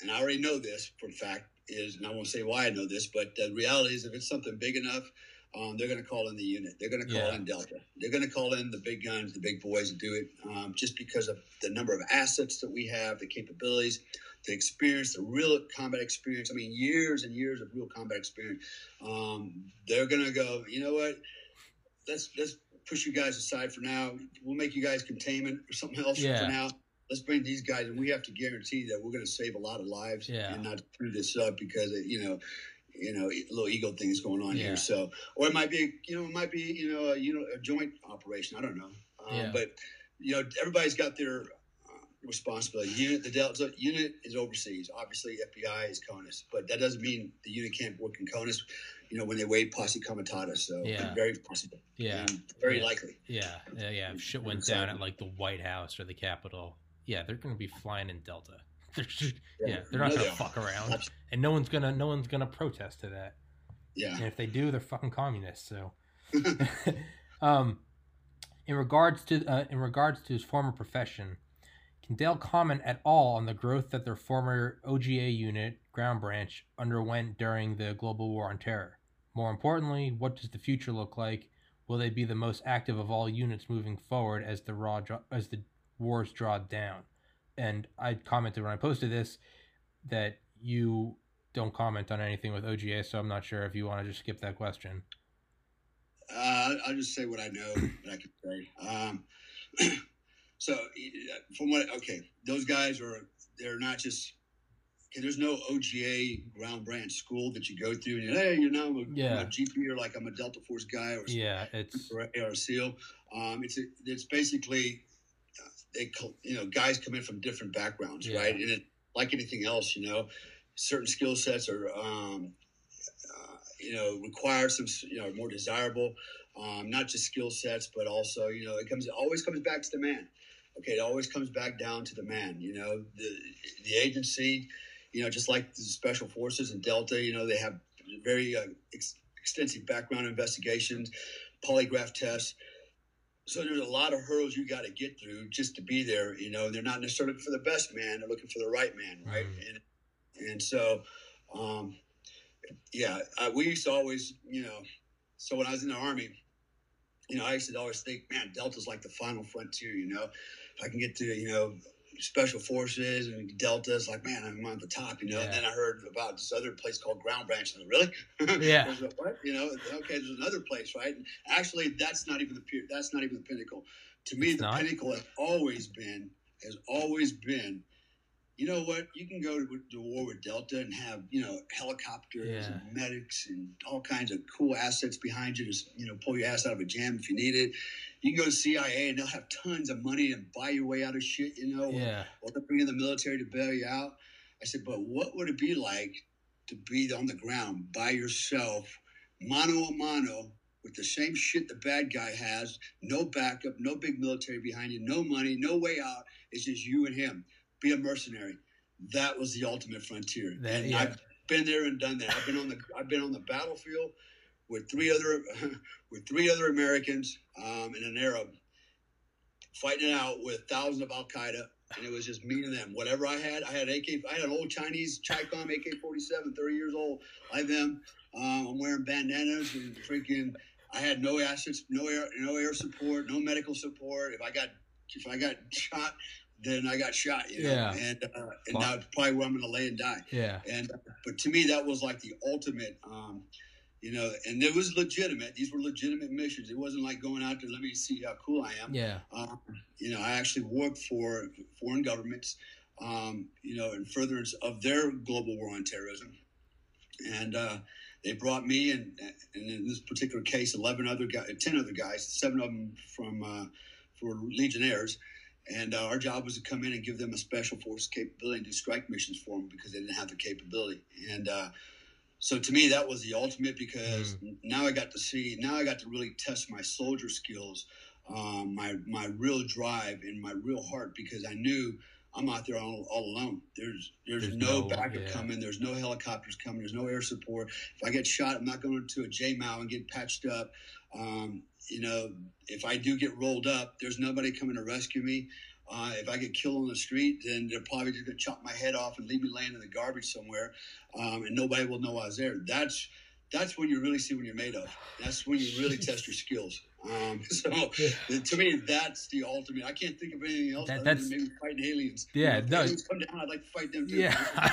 Speaker 2: and I already know this for a fact, is, and I won't say why I know this, but the reality is if it's something big enough, um, they're going to call in the unit. They're going to call yeah. in Delta. They're going to call in the big guns, the big boys to do it, um, just because of the number of assets that we have, the capabilities, the experience, the real combat experience. I mean, years and years of real combat experience. Um, they're going to go. You know what? Let's let's push you guys aside for now. We'll make you guys containment or something else yeah. for now let's bring these guys, and we have to guarantee that we're going to save a lot of lives yeah. and not screw this up because it, you know, you know, little ego things going on yeah. here. So, or it might be, you know, it might be, you know, a, you know, a joint operation. I don't know, um, yeah. but you know, everybody's got their uh, responsibility. Unit, the Delta unit is overseas. Obviously, FBI is CONUS, but that doesn't mean the unit can't work in CONUS. You know, when they wait posse comitatus, so yeah. very possible.
Speaker 1: Yeah,
Speaker 2: very
Speaker 1: yeah.
Speaker 2: likely.
Speaker 1: Yeah, yeah, yeah. If shit went down at like the White House or the Capitol, yeah, they're going to be flying in Delta. They're just, yeah, yeah, they're not going to fuck around, Absolutely. and no one's gonna no one's gonna protest to that.
Speaker 2: Yeah,
Speaker 1: and if they do, they're fucking communists. So, um, in regards to uh, in regards to his former profession, can Dale comment at all on the growth that their former OGA unit, Ground Branch underwent during the global war on terror? More importantly, what does the future look like? Will they be the most active of all units moving forward as the raw as the wars draw down? And I commented when I posted this that you don't comment on anything with OGA, so I'm not sure if you want to just skip that question.
Speaker 2: Uh, I'll just say what I know that I can say. Um, so, from what okay, those guys are they're not just okay, there's no OGA ground branch school that you go through and you hey, you know, I'm a,
Speaker 1: yeah.
Speaker 2: I'm a GP or like I'm a Delta Force guy or
Speaker 1: yeah, it's
Speaker 2: or, or a SEAL. Um, it's a, it's basically uh, they you know guys come in from different backgrounds,
Speaker 1: Yeah.
Speaker 2: right? And it, like anything else, you know, certain skill sets are um, uh, you know require some you know more desirable. Um, not just skill sets, but also you know it comes it always comes back to the man. Okay, it always comes back down to the man. You know the the agency, you know just like the special forces and Delta, you know they have very uh, ex- extensive background investigations, polygraph tests. So there's a lot of hurdles you got to get through just to be there. You know, they're not necessarily looking for the best man; they're looking for the right man, right?
Speaker 1: Mhm.
Speaker 2: And and so, um, yeah, I, we used to always, you know, so when I was in the army, you know, I used to always think, man, Delta's like the final frontier. You know, if I can get to, you know, special forces and Delta's, like, man, I'm on the top. You know. And then I heard about this other place called Ground Branch. And really?
Speaker 1: Yeah.
Speaker 2: A what? You know, okay, there's another place, right? And actually, that's not even the that's not even the pinnacle. To me,
Speaker 1: It's
Speaker 2: the
Speaker 1: not?
Speaker 2: pinnacle has always been has always been. You know what? You can go to, to war with Delta and have you know helicopters
Speaker 1: Yeah.
Speaker 2: and medics and all kinds of cool assets behind you to you know pull your ass out of a jam if you need it. You can go to CIA and they'll have tons of money and buy your way out of shit. You know, or-
Speaker 1: yeah,
Speaker 2: or they'll bring in the military to bail you out. I said, but what would it be like to be on the ground by yourself, mano a mano, with the same shit the bad guy has, no backup, no big military behind you, no money, no way out. It's just you and him. Be a mercenary. That was the ultimate frontier.
Speaker 1: That-
Speaker 2: and
Speaker 1: yeah.
Speaker 2: I've been there and done that. I've been on the I've been on the battlefield with three other with three other Americans um, and an Arab fighting it out with thousands of Al Qaeda, and it was just me and them. Whatever I had, I had AK. I had an old Chinese Chicom AK 47, 30 years old. I had them. Um, I'm wearing bandanas and freaking. I had no assets, no air, no air support, no medical support. If I got if I got shot, then I got shot. You know?
Speaker 1: Yeah.
Speaker 2: And uh, and that's probably where I'm going to lay and die.
Speaker 1: yeah,
Speaker 2: And but to me, that was like the ultimate, um, you know. And it was legitimate. These were legitimate missions. It wasn't like going out there. Let me see how cool I am.
Speaker 1: yeah,
Speaker 2: Um, you know, I actually worked for foreign governments, um, you know, in furtherance of their global war on terrorism. And uh, they brought me, and, and in this particular case, eleven other guys, ten other guys, seven of them from uh, for Legionnaires. And uh, our job was to come in and give them a special force capability and do strike missions for them because they didn't have the capability. And uh, so to me, that was the ultimate because now I got to see, now I got to really test my soldier skills um, my my real drive and my real heart because I knew I'm out there all, all alone. There's there's,
Speaker 1: There's
Speaker 2: no,
Speaker 1: no-
Speaker 2: backup
Speaker 1: yeah.
Speaker 2: coming. There's no helicopters coming. There's no air support. If I get shot, I'm not going to a JMOW and get patched up. Um, you know, if I do get rolled up, there's nobody coming to rescue me. Uh, if I get killed on the street, then they're probably just going to chop my head off and leave me laying in the garbage somewhere, um, and nobody will know I was there. That's that's when you really see what you're made of. That's when you really test your skills. Um, so
Speaker 1: Yeah.
Speaker 2: to me, that's the ultimate. I can't think of anything else.
Speaker 1: That-
Speaker 2: other
Speaker 1: that's-
Speaker 2: than maybe fighting aliens.
Speaker 1: Yeah,
Speaker 2: If
Speaker 1: no.
Speaker 2: aliens come down. I'd like to fight them too.
Speaker 1: Yeah.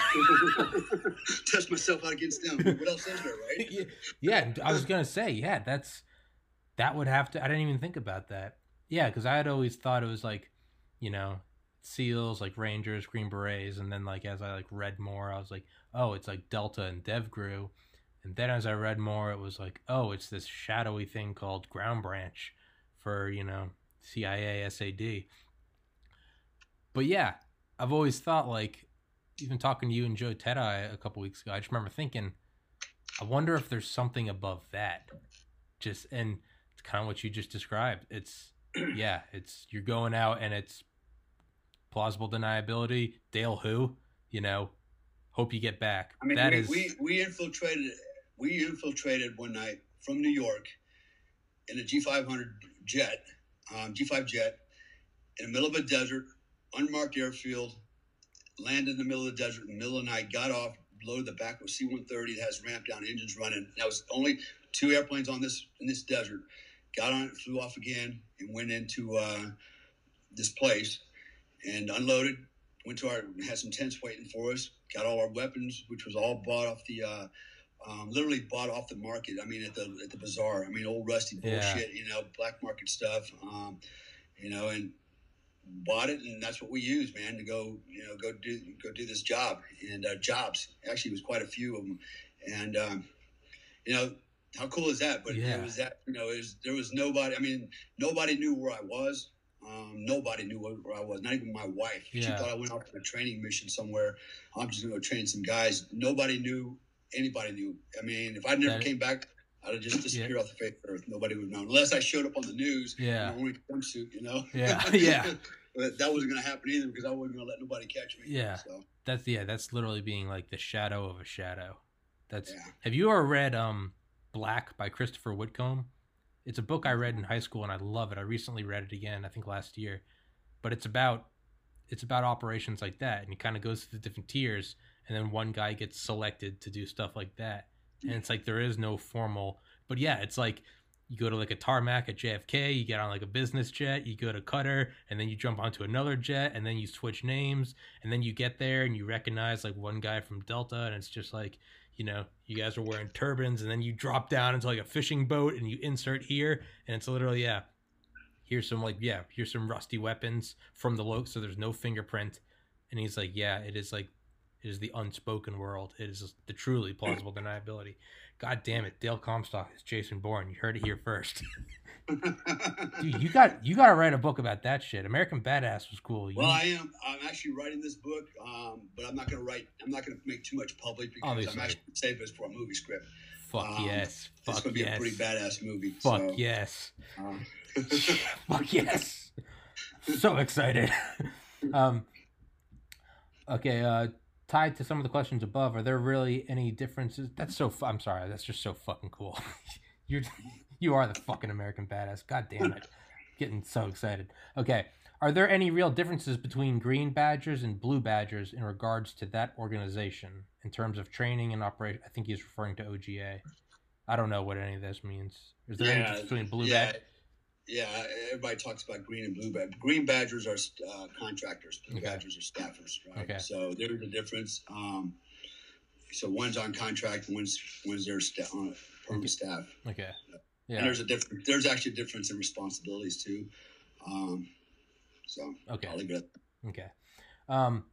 Speaker 2: Test myself out against them. What else is there, right?
Speaker 1: yeah, yeah. I was gonna say, yeah, that's that would have to. I didn't even think about that. Yeah, because I had always thought it was like, you know, SEALs, like Rangers, Green Berets, and then like as I like read more, I was like, oh, it's like Delta and DevGru, and then as I read more, it was like, oh, it's this shadowy thing called Ground Branch for you know CIA SAD. But yeah, I've always thought like, even talking to you and Joe Teti a couple weeks ago, I just remember thinking, I wonder if there's something above that. Just and it's kind of what you just described. It's yeah, it's you're going out and it's plausible deniability. Dale who, you know, hope you get back.
Speaker 2: I mean,
Speaker 1: That
Speaker 2: we,
Speaker 1: is-
Speaker 2: we we infiltrated we infiltrated one night from New York in a G500 jet, um, G5 jet, in the middle of a desert, unmarked airfield. Landed in the middle of the desert in the middle of the night. Got off, loaded the back of a C-130 that has ramp down engines running. That was only two airplanes on this in this desert. Got on it, flew off again, and went into uh, this place and unloaded. Went to our had some tents waiting for us. Got all our weapons, which was all bought off the. Uh, um, literally bought off the market. I mean, at the at the bazaar. I mean, old rusty bullshit. Yeah. You know, black market stuff. Um, you know, and bought it, and that's what we use, man, to go, you know, go do go do this job and uh, jobs. Actually, it was quite a few of them, and um, you know, how cool is that? But yeah. it was that, you know, it was, there was nobody. I mean, nobody knew where I was. Um, nobody knew where I was, not even my wife. Yeah. She thought I went off on a training mission somewhere. I'm just going to go train some guys. Nobody knew. Anybody knew. I mean, if I never that came back, I'd have just disappeared yeah. off the face of earth. Nobody would know unless I showed up on the news.
Speaker 1: Yeah.
Speaker 2: In a jumpsuit, you know.
Speaker 1: Yeah. Yeah.
Speaker 2: but that wasn't going to happen either because I wasn't going to let nobody catch me.
Speaker 1: Yeah. So. That's yeah. That's literally being like the shadow of a shadow. That's. Yeah. Have you ever read um, Black by Christopher Whitcomb? It's a book I read in high school and I love it. I recently read it again. I think last year, but it's about it's about operations like that, and he kind of goes through the different tiers, and then one guy gets selected to do stuff like that and it's like there is no formal but yeah it's like you go to like a tarmac at JFK, you get on like a business jet, you go to Qatar, and then you jump onto another jet, and then you switch names, and then you get there and you recognize like one guy from Delta, and it's just like, you know, you guys are wearing turbans, and then you drop down into like a fishing boat and you insert here, and it's literally, yeah, here's some like, yeah, here's some rusty weapons from the loc, so there's no fingerprint. And he's like, yeah, it is like it is the unspoken world. It is the truly plausible deniability. God damn it, Dale Comstock is Jason Bourne. You heard it here first. Dude, you got you got to write a book about that shit. American Badass was cool.
Speaker 2: You... Well, I am. I'm actually writing this book, um, but I'm not going to write. I'm not going to make too much public because Obviously. I'm actually saving this for a movie script.
Speaker 1: Fuck um, yes. Fuck
Speaker 2: it's going to be a pretty badass movie.
Speaker 1: Fuck so, yes. Um. Fuck yes. So excited. um. Okay. Uh tied to some of the questions above, are there really any differences? That's so. I'm sorry. That's just so fucking cool. You're you are the fucking American badass. God damn it. Getting so excited. Okay. Are there any real differences between Green Badgers and Blue Badgers in regards to that organization in terms of training and operation? I think he's referring to OGA. I don't know what any of this means. Is there yeah, any difference between Blue yeah. Badgers?
Speaker 2: Yeah, everybody talks about green and blue badgers. Green badgers are uh, contractors. Blue okay. badgers are staffers, right? Okay. So there's a difference. Um, so one's on contract, one's one's their sta- on permanent staff.
Speaker 1: Okay.
Speaker 2: Yeah. And there's a different. There's actually a difference in responsibilities too. Um, so
Speaker 1: okay.
Speaker 2: I'll leave it.
Speaker 1: Okay. Um,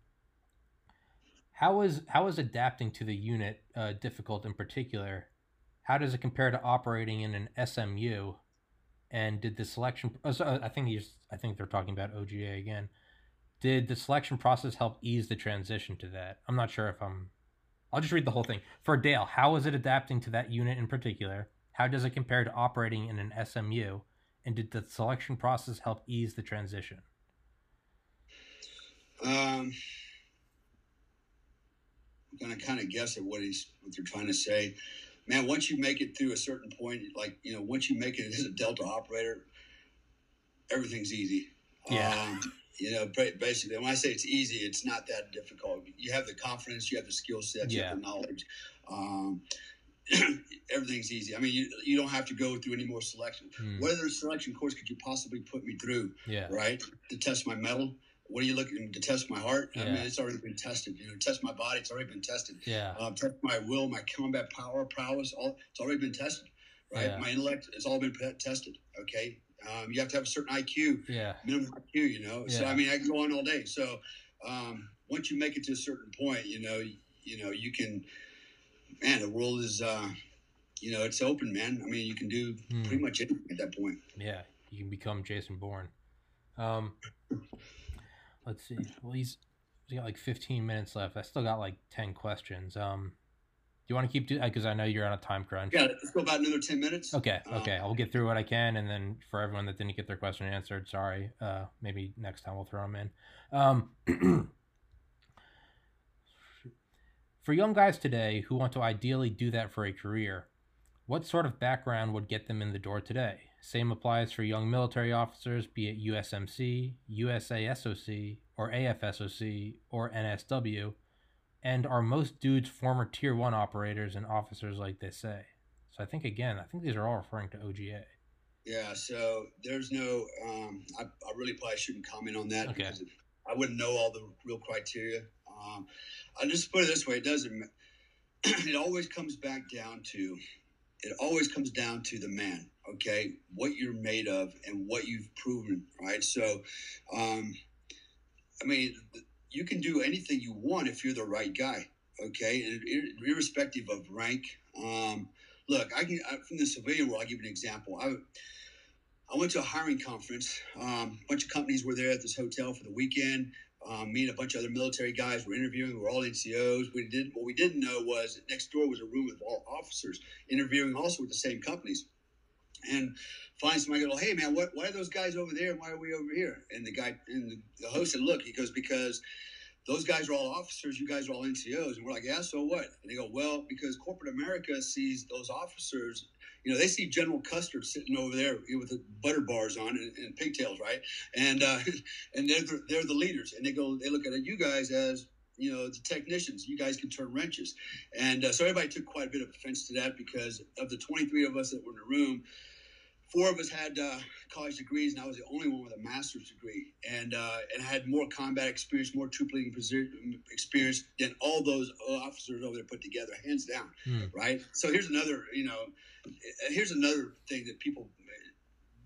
Speaker 1: how is how is adapting to the unit uh, difficult in particular? How does it compare to operating in an SMU? And did the selection? Oh, so I think he's. I think they're talking about OGA again. Did the selection process help ease the transition to that? I'm not sure if I'm. I'll just read the whole thing. For Dale, how is it adapting to that unit in particular? How does it compare to operating in an SMU? And did the selection process help ease the transition?
Speaker 2: Um, I'm gonna kind of guess at what he's what they're trying to say man, once you make it through a certain point, like you know, once you make it as a Delta operator, everything's easy.
Speaker 1: Yeah.
Speaker 2: Um, you know, basically, when I say it's easy, it's not that difficult. You have the confidence, you have the skill set, you have the knowledge. Um, everything's easy. I mean, you, you don't have to go through any more selection. Hmm. What other selection course could you possibly put me through?
Speaker 1: Yeah.
Speaker 2: Right to test my mettle what are you looking to test my heart? Yeah. I mean, it's already been tested. You know, test my body. It's already been tested.
Speaker 1: Yeah.
Speaker 2: Um, test my will, my combat power, prowess. All it's already been tested. Right. Yeah. My intellect has all been tested. Okay. Um, you have to have a certain IQ.
Speaker 1: Yeah.
Speaker 2: Minimum IQ. You know. Yeah. So I mean, I can go on all day. So um, once you make it to a certain point, you know, you know, you can. Man, the world is. Uh, you know, it's open, man. I mean, you can do hmm. pretty much anything at that point.
Speaker 1: Yeah, you can become Jason Bourne. Um, let's see. Well, he's, he's got like 15 minutes left. I still got like 10 questions. Um, do you want to keep doing? Because I know you're on a time crunch.
Speaker 2: Yeah, let's go about another 10 minutes.
Speaker 1: Okay, uh, okay. I'll get through what I can, and then for everyone that didn't get their question answered, sorry. Uh, maybe next time we'll throw them in. Um, for young guys today who want to ideally do that for a career, what sort of background would get them in the door today? Same applies for young military officers, be it USMC, USASOC, or AFSOC, or NSW. And are most dudes former tier one operators and officers like they say? So I think again, I think these are all referring to OGA.
Speaker 2: Yeah, so there's no. Um, I, I really probably shouldn't comment on that
Speaker 1: Okay.
Speaker 2: because I wouldn't know all the real criteria. Um, I just put it this way: it doesn't. It always comes back down to. It always comes down to the man. Okay, what you're made of and what you've proven. Right. So, um, I mean, you can do anything you want if you're the right guy. Okay, irrespective of rank. Um, look, I can from the civilian world. I'll give you an example. I I went to a hiring conference. Um, a bunch of companies were there at this hotel for the weekend. Um, me and a bunch of other military guys were interviewing. We were all NCOs. We did what we didn't know was next door was a room with all officers interviewing, also with the same companies. And finally, somebody goes, "Hey, man, what, why are those guys over there and why are we over here?" And the guy and the, the host said, "Look," he goes, "because." Those guys are all officers. You guys are all NCOs, and we're like, yeah. So what? And they go, well, because corporate America sees those officers you know, they see General Custer sitting over there with the butter bars on and, and pigtails, right? And uh, and they're the, they're the leaders, and they go, they look at you guys as you know the technicians. You guys can turn wrenches, and uh, so everybody took quite a bit of offense to that because of the 23 of us that were in the room. Four of us had uh, college degrees, and I was the only one with a master's degree, and uh, and had more combat experience, more troop leading experience than all those officers over there put together, hands down
Speaker 1: Hmm.
Speaker 2: right? So here's another, you know, here's another thing that people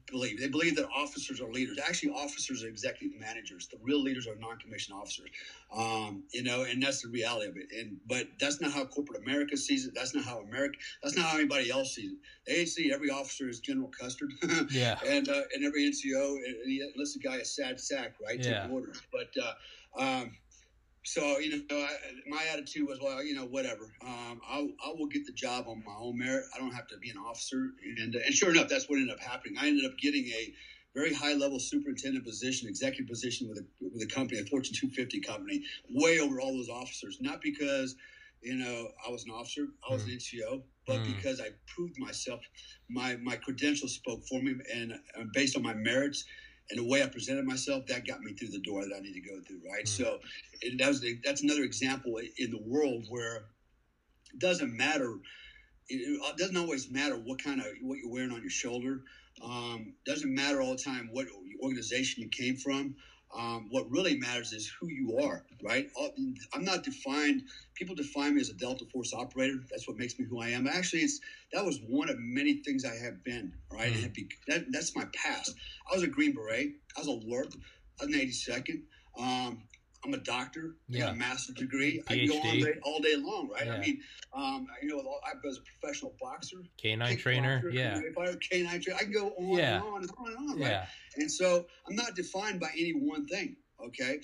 Speaker 2: believe. They believe that officers are leaders. Actually, officers are executive managers. The real leaders are non-commissioned officers. Um, you know, and that's the reality of it. And but that's not how corporate America sees it. That's not how America. That's not how anybody else sees it. They see every officer as General Custer.
Speaker 1: Yeah.
Speaker 2: and uh, and every NCO, and he lets the guy a sad sack, right?
Speaker 1: Yeah.
Speaker 2: Orders. But uh, um, so you know, I, my attitude was, well, you know, whatever. Um, I, I will get the job on my own merit. I don't have to be an officer. And and sure enough, that's what ended up happening. I ended up getting a very high level superintendent position, executive position with a with a company, a Fortune 250 company, way over all those officers. Not because you know I was an officer, I was an NCO, but
Speaker 1: Mm.
Speaker 2: because I proved myself. My my credentials spoke for me, and uh, based on my merits and the way I presented myself, that got me through the door that I need to go through. Right.
Speaker 1: Mm.
Speaker 2: So it, that was the, that's another example in the world where it doesn't matter. It, it doesn't always matter what kind of what you're wearing on your shoulder. Um, doesn't matter all the time what organization you came from. Um, what really matters is who you are, right? I'm not defined. People define me as a Delta Force operator. That's what makes me who I am. Actually, it's that was one of many things I have been, right?
Speaker 1: Mhm.
Speaker 2: Be, that, that's my past. I was a Green Beret. I was alert. I was an 82nd. Um, I'm a doctor. I got
Speaker 1: Yeah.
Speaker 2: a master's degree. I can go on
Speaker 1: PhD.
Speaker 2: day, all day long, right?
Speaker 1: Yeah.
Speaker 2: I mean, um, you know, I was a professional boxer.
Speaker 1: Canine trainer.
Speaker 2: kickboxer,
Speaker 1: Yeah.
Speaker 2: fighter, Canine trainer. I can go on
Speaker 1: Yeah.
Speaker 2: and on and on and on, right?
Speaker 1: Yeah.
Speaker 2: And so I'm not defined by any one thing. Okay,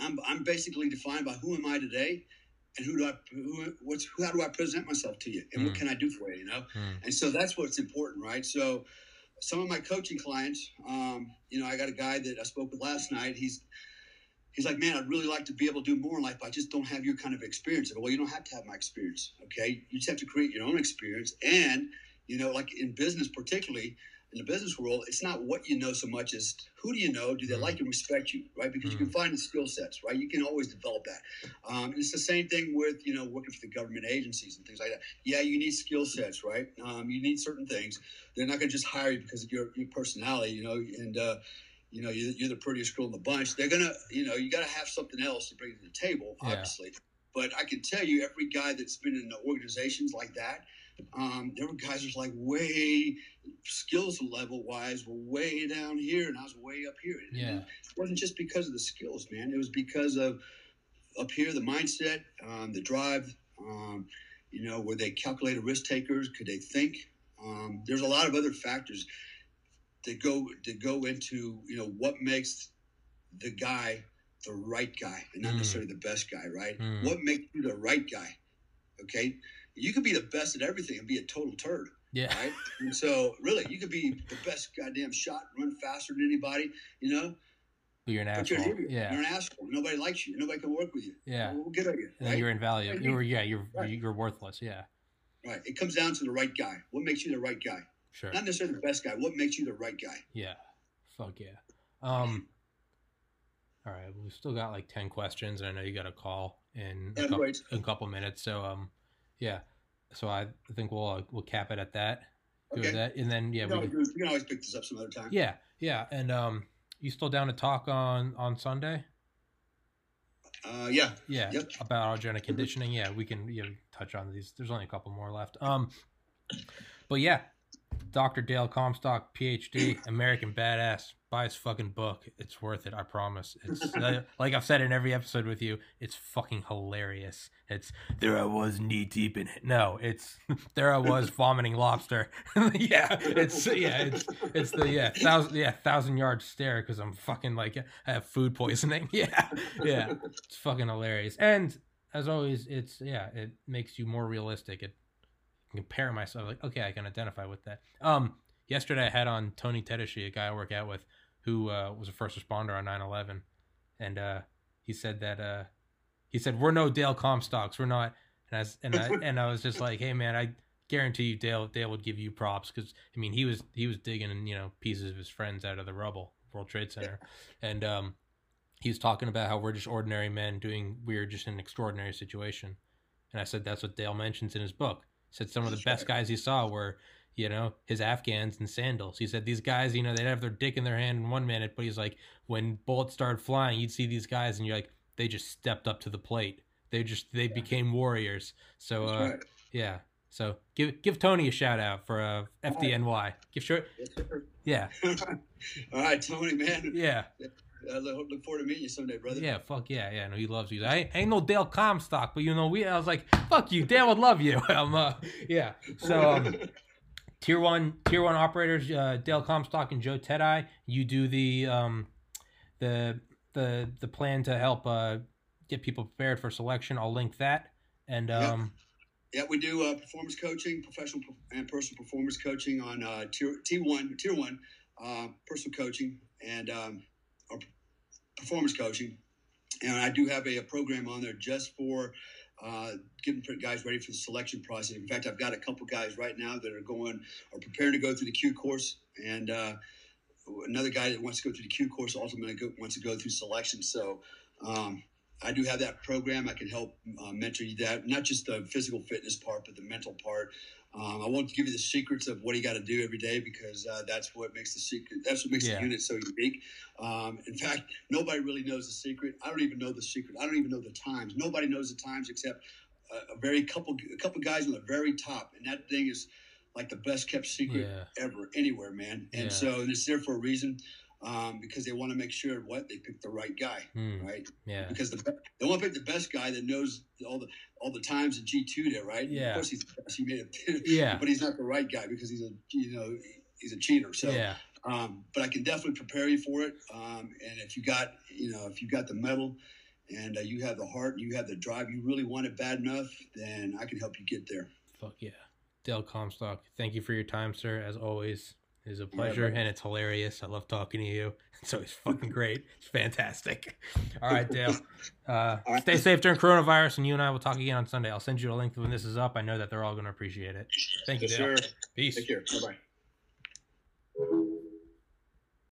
Speaker 2: I'm, I'm basically defined by who am I today, and who do I who what's who, how do I present myself to you, and what
Speaker 1: Mm.
Speaker 2: can I do for you? You know,
Speaker 1: Mm.
Speaker 2: and so that's what's important, right? So some of my coaching clients, um, you know, I got a guy that I spoke with last night. He's he's like, man, I'd really like to be able to do more in life, but I just don't have your kind of experience. I go, well, you don't have to have my experience. Okay, you just have to create your own experience, and you know, like in business, particularly in the business world, it's not what you know so much as who do you know? Do they
Speaker 1: Mm.
Speaker 2: like and respect you, right? Because you can find the skill sets, right? You can always develop that. Um, and it's the same thing with you know working for the government agencies and things like that. Yeah, you need skill sets, right? Um, you need certain things. They're not going to just hire you because of your, your personality, you know, and uh, you know you're, you're the prettiest girl in the bunch. They're gonna, you know, you got to have something else to bring to the table,
Speaker 1: Yeah.
Speaker 2: obviously. But I can tell you, every guy that's been in organizations like that, um, there were guys who's like way skills level wise were way down here, and I was way up here. And
Speaker 1: Yeah.
Speaker 2: It wasn't just because of the skills, man. It was because of up here the mindset, um, the drive. Um, you know, were they calculated risk takers? Could they think? Um, there's a lot of other factors that go that go into you know what makes the guy the right guy and not
Speaker 1: Mm.
Speaker 2: necessarily the best guy, right?
Speaker 1: Mm.
Speaker 2: What makes you the right guy? Okay, you could be the best at everything and be a total turd,
Speaker 1: Yeah.
Speaker 2: right? and so, really, you could be the best goddamn shot, run faster than anybody, you know,
Speaker 1: But you're an
Speaker 2: but you're,
Speaker 1: asshole. Yeah.
Speaker 2: you're an asshole. Nobody likes you. Nobody can work with you.
Speaker 1: Yeah.
Speaker 2: Well, we'll get at you.
Speaker 1: And
Speaker 2: right?
Speaker 1: you're invaluable. You're yeah. You're
Speaker 2: Right.
Speaker 1: you're worthless. Yeah.
Speaker 2: right. It comes down to the right guy. What makes you the right guy?
Speaker 1: Sure.
Speaker 2: Not necessarily the best guy. What makes you the right guy?
Speaker 1: Yeah. Fuck yeah. Um. All right, we've still got like ten questions, and I know you got a call in a, couple, a couple minutes. So um, yeah. So I think we'll uh, we'll cap it at that.
Speaker 2: Okay.
Speaker 1: that, and then yeah,
Speaker 2: we,
Speaker 1: we
Speaker 2: can always, we can always pick this up some other time.
Speaker 1: yeah, yeah, and um, you still down to talk on on Sunday?
Speaker 2: Uh, yeah.
Speaker 1: Yeah,
Speaker 2: Yep.
Speaker 1: about autogenic conditioning. Yeah, we can yeah, touch on these. There's only a couple more left. Um, but yeah, Dr. Dale Comstock, PhD, American Badass. Buy his fucking book. It's worth it. I promise. It's uh, like I've said in every episode with you. It's fucking hilarious. It's there I was knee deep in it. No, it's there I was vomiting lobster. yeah, it's yeah, it's it's the yeah thousand yeah thousand yard stare because I'm fucking like I have food poisoning. Yeah, yeah, it's fucking hilarious. And as always, it's yeah, it makes you more realistic. It compare myself like okay, I can identify with that. Um, yesterday I had on Tony Tedeschi, a guy I work out with, who uh, was a first responder on 9/11, and uh, he said that uh, he said we're no Dale Comstocks, we're not. And I was, and I and I was just like, hey man, I guarantee you Dale Dale would give you props because I mean he was he was digging you know pieces of his friends out of the rubble, World Trade Center, and um, he was talking about how we're just ordinary men doing we're just in an extraordinary situation, and I said that's what Dale mentions in his book. Said some of the best guys he saw were you know his Afghans and sandals. He said these guys you know they'd have their dick in their hand in one minute, but he's like when bullets started flying, you'd see these guys and you're like they just stepped up to the plate. They just they became warriors. So uh,
Speaker 2: right.
Speaker 1: yeah. So give give Tony a shout out for uh, FDNY. Give short.
Speaker 2: Yes.
Speaker 1: Yeah,
Speaker 2: All right, Tony, man.
Speaker 1: yeah,
Speaker 2: I look, look forward to meeting you someday, brother.
Speaker 1: yeah. Fuck yeah, yeah. No, he loves you. I ain't no Dale Comstock, but you know we. I was like, fuck you, Dale would love you. I'm uh, yeah. So um, tier one tier one operators, uh, Dale Comstock and Joe Teti. You do the um, the the the plan to help uh get people prepared for selection. I'll link that. And um,
Speaker 2: Yeah, we do uh, performance coaching, professional and personal performance coaching on uh, tier T one, tier one, uh, personal coaching and um, or performance coaching. And I do have a, a program on there just for uh, getting guys ready for the selection process. In fact, I've got a couple guys right now that are going are preparing to go through the Q course, and uh, another guy that wants to go through the Q course ultimately go, wants to go through selection. So. Um, I do have that program. I can help uh, mentor you that, not just the physical fitness part, but the mental part. Um, I won't give you the secrets of what you got to do every day because uh, that's what makes the secret. That's what makes
Speaker 1: Yeah.
Speaker 2: the unit so unique. Um, in fact, nobody really knows the secret. I don't even know the secret. I don't even know the times. Nobody knows the times except a, a very couple, a couple guys on the very top, and that thing is like the best kept secret
Speaker 1: yeah,
Speaker 2: ever anywhere, man. And
Speaker 1: Yeah.
Speaker 2: so it's there for a reason um, because they want to make sure what they pick the right guy,
Speaker 1: Hmm,
Speaker 2: right?
Speaker 1: yeah,
Speaker 2: because the they want to pick the best guy that knows all the all the times in G two there, right?
Speaker 1: Yeah.
Speaker 2: Of course, he's. He made it,
Speaker 1: Yeah.
Speaker 2: but he's not the right guy because he's a you know he's a cheater. So,
Speaker 1: yeah,
Speaker 2: um, but I can definitely prepare you for it. Um, and if you got you know if you got the mettle and uh, you have the heart, and you have the drive, you really want it bad enough, then I can help you get there.
Speaker 1: fuck yeah. Dale Comstock, thank you for your time, sir. As always, it is a pleasure
Speaker 2: brother.
Speaker 1: and it's hilarious. I love talking to you. So it's always fucking great. It's fantastic. All right, Dale. Uh,
Speaker 2: right.
Speaker 1: Stay safe during coronavirus, and you and I will talk again on Sunday. I'll send you a link when this is up. I know that they're all going to appreciate it. Thank you,
Speaker 2: Yes,
Speaker 1: Dale.
Speaker 2: sir.
Speaker 1: Peace.
Speaker 2: Take care. Bye bye.